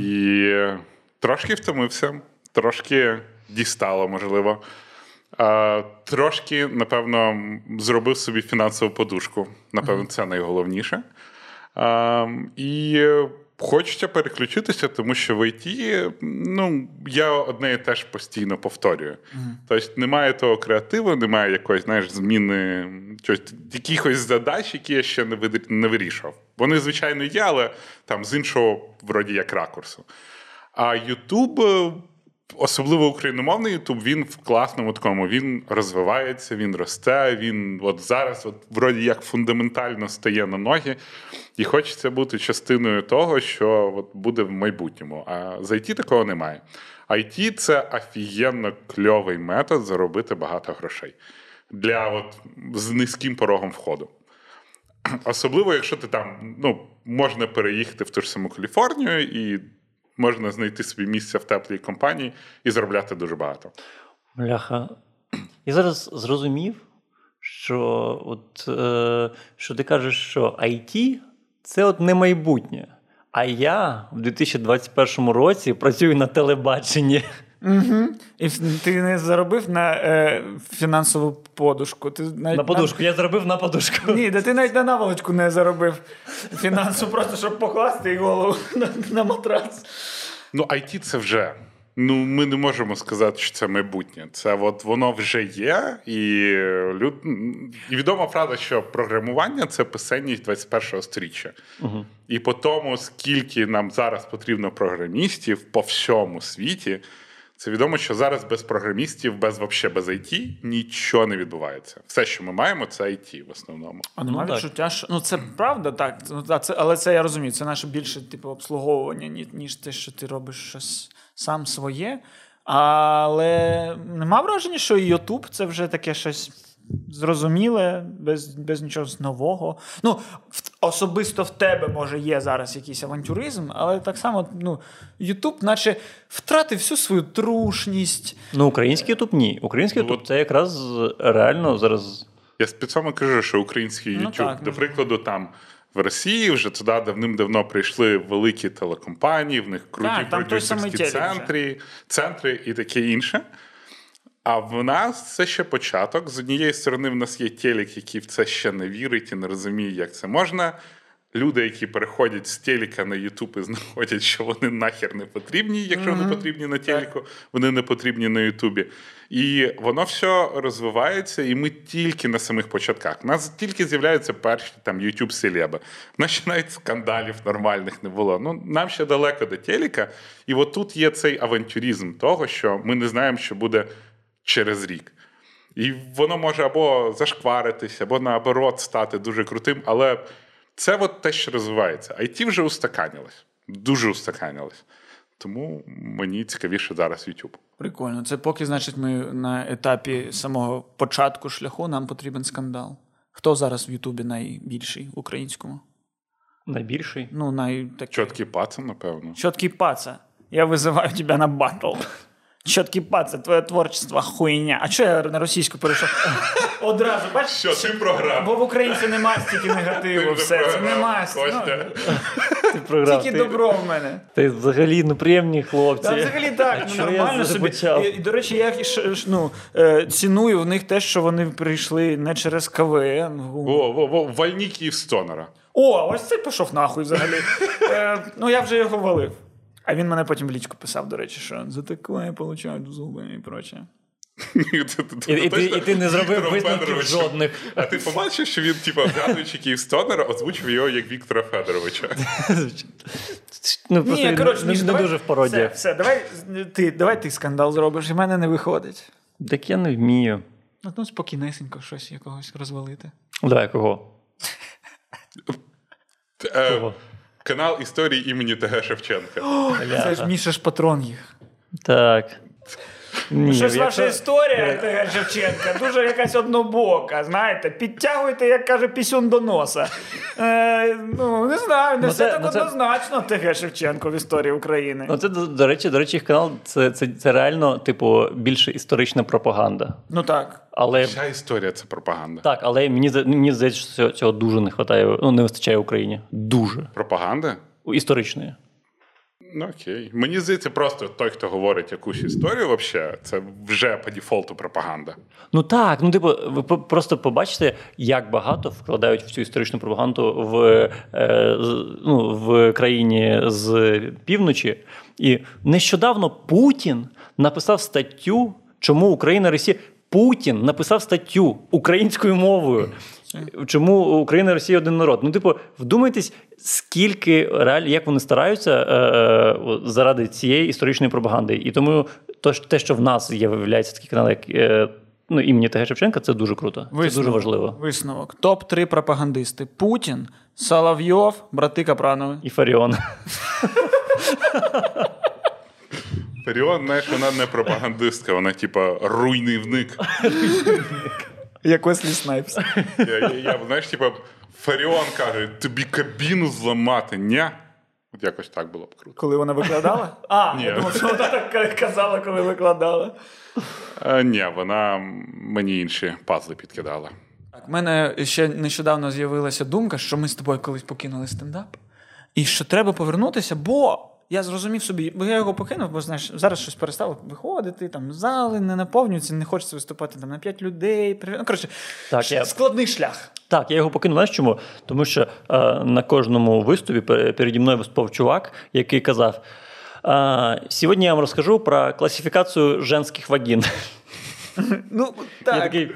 І трошки втомився, трошки дістало, можливо. А, трошки, напевно, зробив собі фінансову подушку. Напевно, це найголовніше. А, і хочеться переключитися, тому що в ІТ, ну, я одне і теж постійно повторюю. Тобто немає того креативу, немає якоїсь, знаєш, зміни чогось, якихось задач, які я ще не, вирішував. Вони, звичайно, є, але там з іншого, вроді як ракурсу. А е, особливо україномовний Ютуб, він в класному такому. Він розвивається, він росте. Він от зараз, от вроді як фундаментально стає на ноги, і хочеться бути частиною того, що от буде в майбутньому. А з IT такого немає. IT – це офігенно кльовий метод заробити багато грошей для от з низьким порогом входу. Особливо, якщо ти там ну, можна переїхати в ту ж саму Каліфорнію і можна знайти собі місце в теплій компанії і заробляти дуже багато. Бляха. Я зараз зрозумів, що от, е, що ти кажеш, що IT це от не майбутнє. А я в 2021 році працюю на телебаченні. Угу. І ти не заробив на е, фінансову подушку. Ти навіть На подушку. Я зробив на подушку. Ні, да ти навіть на наволочку не заробив фінансу, просто щоб покласти і голову на, на матрац. Ну, IT це вже. Ну, ми не можемо сказати, що це майбутнє. Це от воно вже є, і люд... і відома правда, що програмування це писемність 21-го сторіччя. Угу. І по тому, скільки нам зараз потрібно програмістів по всьому світі, це відомо, що зараз без програмістів, без вообще без IT нічого не відбувається. Все, що ми маємо, це IT в основному. А немає ну, відчуття, що ну це правда, так. Ну, це, але це я розумію. Це наше більше типу обслуговування, ніж те, що ти робиш щось сам своє. Але нема враження, що YouTube це вже таке щось. Зрозуміле, без без нічого нового. Ну, особисто в тебе, може, є зараз якийсь авантюризм, але так само ну, Ютуб, наче втратив всю свою трушність. Ну, український Ютуб ні. Український Ютуб ну, це якраз реально зараз. Я спеціально кажу, що український Ютуб, ну, до прикладу, там в Росії вже туди давним-давно прийшли великі телекомпанії, в них круті продюсерські центри, центри і таке інше. А в нас це ще початок. З однієї сторони, в нас є телек, який в це ще не вірить і не розуміє, як це можна. Люди, які переходять з телека на Ютуб і знаходять, що вони нахер не потрібні, якщо mm-hmm. вони потрібні на телеку, вони не потрібні на Ютубі. І воно все розвивається, і ми тільки на самих початках. У нас тільки з'являються перші там youtube селеби У нас ще навіть скандалів нормальних не було. Ну нам ще далеко до телека. І от тут є цей авантюризм того, що ми не знаємо, що буде через рік. І воно може або зашкваритися, або наоборот стати дуже крутим. Але це от те, що розвивається. IT вже устаканилось, дуже устаканилось. Тому мені цікавіше зараз YouTube. Прикольно. Це поки, значить, ми на етапі самого початку шляху нам потрібен скандал. Хто зараз в Ютубі найбільший українському? Найбільший? Ну, най... Чоткий паца, напевно. Чоткий паца. Я визиваю тебе на батл. Чоткий пац, твоє творчество хуйня. А чого я на російську перейшов? Одразу, бачиш? Що ти програв? Бо в українці немає стільки негативу, все. Це немає. Ну, ти програв. Тільки добро в мене. Ти взагалі неприємні хлопці. Та взагалі так, ну, нормально собі. І, і, до речі, я ну, е, ціную в них те, що вони прийшли не через КВН. Во, во, во, вальні Київстонера. О, ось це пішов нахуй взагалі. Е, ну, я вже його валив. А він мене потім в лічку писав, до речі, що за таке я получаю зуби і проче. І, і, ти, і ти не зробив висновків жодних. А ти побачив, що він, типу, згадуючи Київстонера, озвучив його як Віктора Федоровича. Ну, просто Ні, коротше, не, не давай, дуже в пародії. Все, все, давай ти давай ти скандал зробиш, і в мене не виходить. Так я не вмію. Ну, спокійнесенько щось якогось розвалити. Давай, кого? Е, кого? Канал історії імені ТГ Шевченка. Це ж Міша ж патрон їх. Так. Ні, Щось якщо... ваша історія, ТГ Шевченка, дуже якась однобока. Знаєте, підтягуйте, як каже, пісюн до носа. Е, Ну, не знаю, не ну, все це, так ну, однозначно це... ТГ Шевченко в історії України. Ну, це, до речі, до речі, їх канал це, це, це реально, типу, більше історична пропаганда. Ну так. Але... Вся історія це пропаганда. Так, але мені мені здається, що цього, цього дуже не вистачає, ну, не вистачає Україні. Дуже. Пропаганда? Історичної. Ну окей. Мені здається, просто той, хто говорить якусь історію, вообще, це вже по дефолту пропаганда. Ну так, ну типу, ви просто побачите, як багато вкладають в цю історичну пропаганду в е, ну, в країні з півночі. І нещодавно Путін написав статтю, чому Україна Росія. Путін написав статтю українською мовою. Чому Україна і Росія один народ? Ну, типу, вдумайтесь, скільки реально, як вони стараються е, е, заради цієї історичної пропаганди. І тому то, те, що в нас з'являється такий канал, як е, ну, імені ТГ Шевченка, це дуже круто. Висновок, це дуже важливо. Висновок. Топ-3 пропагандисти: Путін, Соловйов, брати Капранови. І Фаріон. Фаріон, знаєш, вона не пропагандистка, вона, типа, руйнівник. Як Уеслі Снайпс. Я, я, я, знаєш, типа, Фаріон каже, тобі кабіну зламати, ні? От якось так було б круто. Коли вона викладала? А, ні. я думав, що вона так казала, коли викладала. А, Ні, вона мені інші пазли підкидала. Так, в мене ще нещодавно з'явилася думка, що ми з тобою колись покинули стендап, і що треба повернутися, бо я зрозумів собі, бо я його покинув, бо знаєш, зараз щось перестало виходити, там зали не наповнюються, не хочеться виступати там на 5 людей. Ну, коротше, Так, я- складний шлях. Так, я його покинув. Знаєш чому? Тому що е, на кожному виступі переді мною виступав чувак, який казав: е, сьогодні я вам розкажу про класифікацію женських вагін. Ну, Я такий,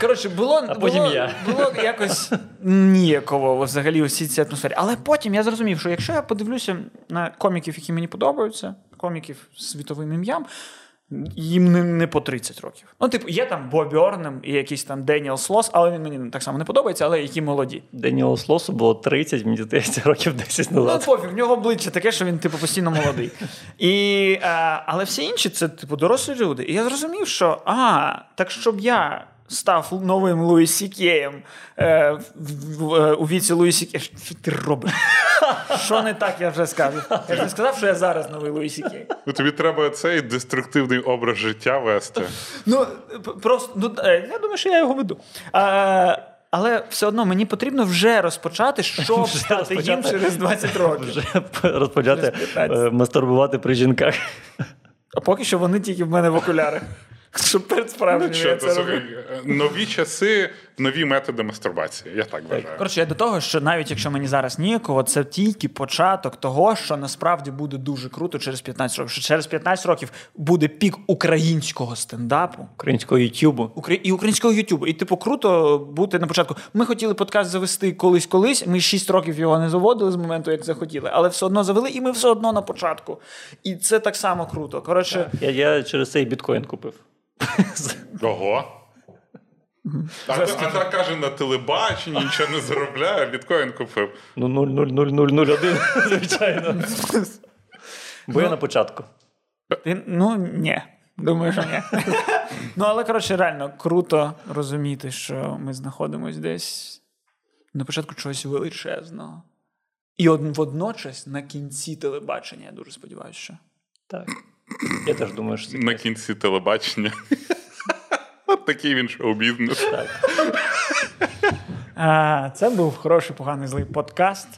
Коротше, було, А потім було, я. було якось ніяково взагалі усі ці атмосфері. Але потім я зрозумів, що якщо я подивлюся на коміків, які мені подобаються, коміків з світовим ім'ям, їм не, не по 30 років. Ну, типу, є там Бо Бьорнем і якийсь там Деніел Слос, але він мені так само не подобається, але які молоді. Деніелу Слосу було 30, мені здається, років 10 Ну, пофіг, в нього обличчя таке, що він, типу, постійно молодий. І, а, але всі інші це, типу, дорослі люди. І я зрозумів, що а, так щоб я став новим Луї Сі Кеєм е, в- в- е, у віці Луї Сі Кея. Що ти робиш? Що не так, я вже скажу. Я ж не сказав, що я зараз новий Луї Сі Кей. Ну, тобі треба цей деструктивний образ життя вести. Ну, просто, ну, е, я думаю, що я його веду. А, але все одно мені потрібно вже розпочати, щоб Вже стати їм через 20 років. Вже розпочати е, мастурбувати при жінках. А поки що вони тільки в мене в окулярах. Щоб перед Ну, слухай, нові часи, нові методи мастурбації. Я так вважаю. Коротше, я до того, що навіть якщо мені зараз ніяково, це тільки початок того, що насправді буде дуже круто через 15 років. Що через 15 років буде пік українського стендапу. Українського Ютубу. Укра- І українського Ютубу. І, типу, круто бути на початку. Ми хотіли подкаст завести колись-колись. Ми 6 років його не заводили з моменту, як захотіли, але все одно завели, і ми все одно на початку. І це так само круто. Коротше, Я, я через цей біткоін купив. Ого. А, та- а так каже на телебаченні, нічого не заробляє, біткоін купив. Ну, 0,00001, звичайно. Бо я на початку. Ти, ну, ні. Думаю, що ні. ну, але, коротше, реально круто розуміти, що ми знаходимося десь на початку чогось величезного. І од- водночас на кінці телебачення, я дуже сподіваюся, що. Так. Я теж думаю, що це На кінці телебачення. От такий він шоу-бізнес. А, це був хороший, поганий злий подкаст.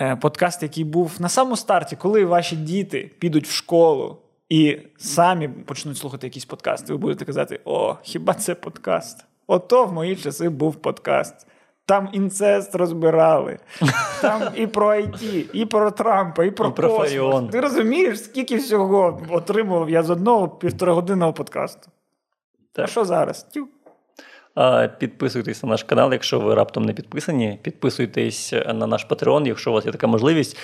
Е, Подкаст, який був на самому старті, коли ваші діти підуть в школу і самі почнуть слухати якісь подкасти, ви будете казати: О, хіба це подкаст? Ото в мої часи був подкаст. Там інцест розбирали, там і про IT, і про Трампа, і про, І про космос. Фаріон. Ти розумієш, скільки всього отримував я з одного півторагодинного подкасту. А що зараз? Тю. Підписуйтесь на наш канал, якщо ви раптом не підписані. Підписуйтесь на наш Patreon, якщо у вас є така можливість.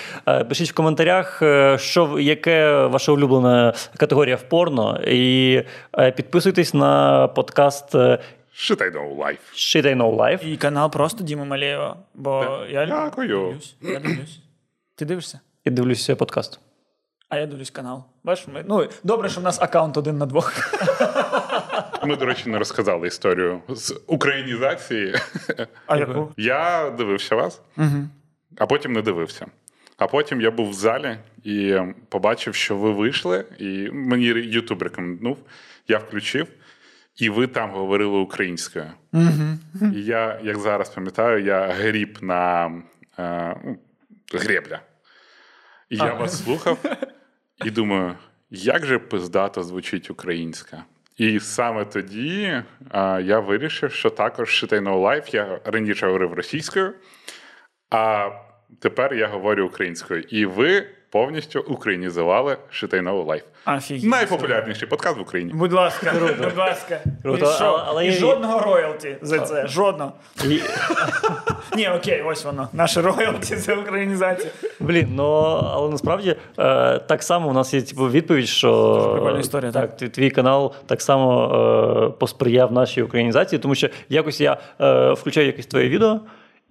Пишіть в коментарях, е, що яке ваша улюблена категорія в порно. І е, підписуйтесь на подкаст е, Шитай no life. Shit I Know Life. І канал просто Діма Малєєва. Бо Так. я Дякую. дивлюсь. Я дивлюсь. Ти дивишся? І дивлюся подкаст. А я дивлюсь канал. Бачиш, ми... ну, добре, що в нас аккаунт один на двох. Ми, до речі, не розказали історію з українізації. А яку? Я дивився вас, а потім не дивився. А потім я був в залі і побачив, що ви вийшли, і мені Ютуб рекомендував. Я включив, і ви там говорили українською. І я, як зараз пам'ятаю, я гріб на е, ну, гребля. І я вас слухав і думаю, як же пиздато звучить українська. І саме тоді а, я вирішив, що також Know Life я раніше говорив російською, а тепер я говорю українською. І ви повністю українізували I Know Найпопулярніший подкаст в Україні. Будь ласка, будь ласка. Круто, І, що? але- але І я- жодного роялті за це. Жодного. І, Ні, окей, ось воно. Наше роялті це українізація. блін, ну але насправді е, так само у нас є типу, відповідь, що Дуже прикольна історія, так, твій- твій канал так само е, посприяв нашій українізації, тому що якось я е, включаю якесь твоє відео.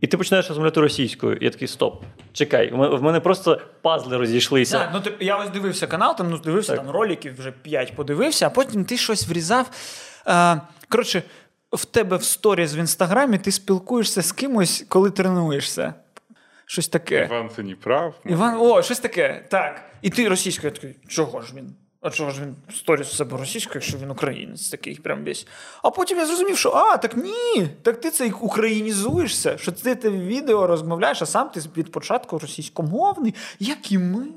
І ти починаєш розмовляти російською. І я такий стоп. Чекай, в мене- просто пазли розійшлися. Так, ну ти, я ось дивився канал, там ну, дивився там роликів, вже 5 подивився, а потім ти щось врізав. А, коротше, в тебе в сторіс в інстаграмі ти спілкуєшся з кимось, коли тренуєшся. Щось таке. Іван це не прав. Іван, о, щось таке. Так. І ти російською я такий, чого ж він? А чого ж він сторіс в себе російською, якщо він українець такий прям весь. А потім я зрозумів, що а, так ні, так ти це українізуєшся, що ти те відео розмовляєш, а сам ти від початку російськомовний, як і ми.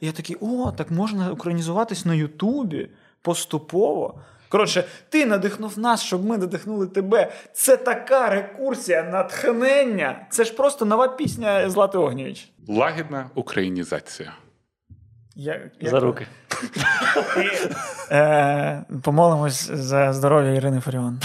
Я такий, о, так можна українізуватись на Ютубі поступово. Коротше, ти надихнув нас, щоб ми надихнули тебе. Це така рекурсія, натхнення. Це ж просто нова пісня Злати Огнєвіч. Лагідна українізація. Я, я... За руки. Е, помолимось за здоров'я Ірини Фаріон.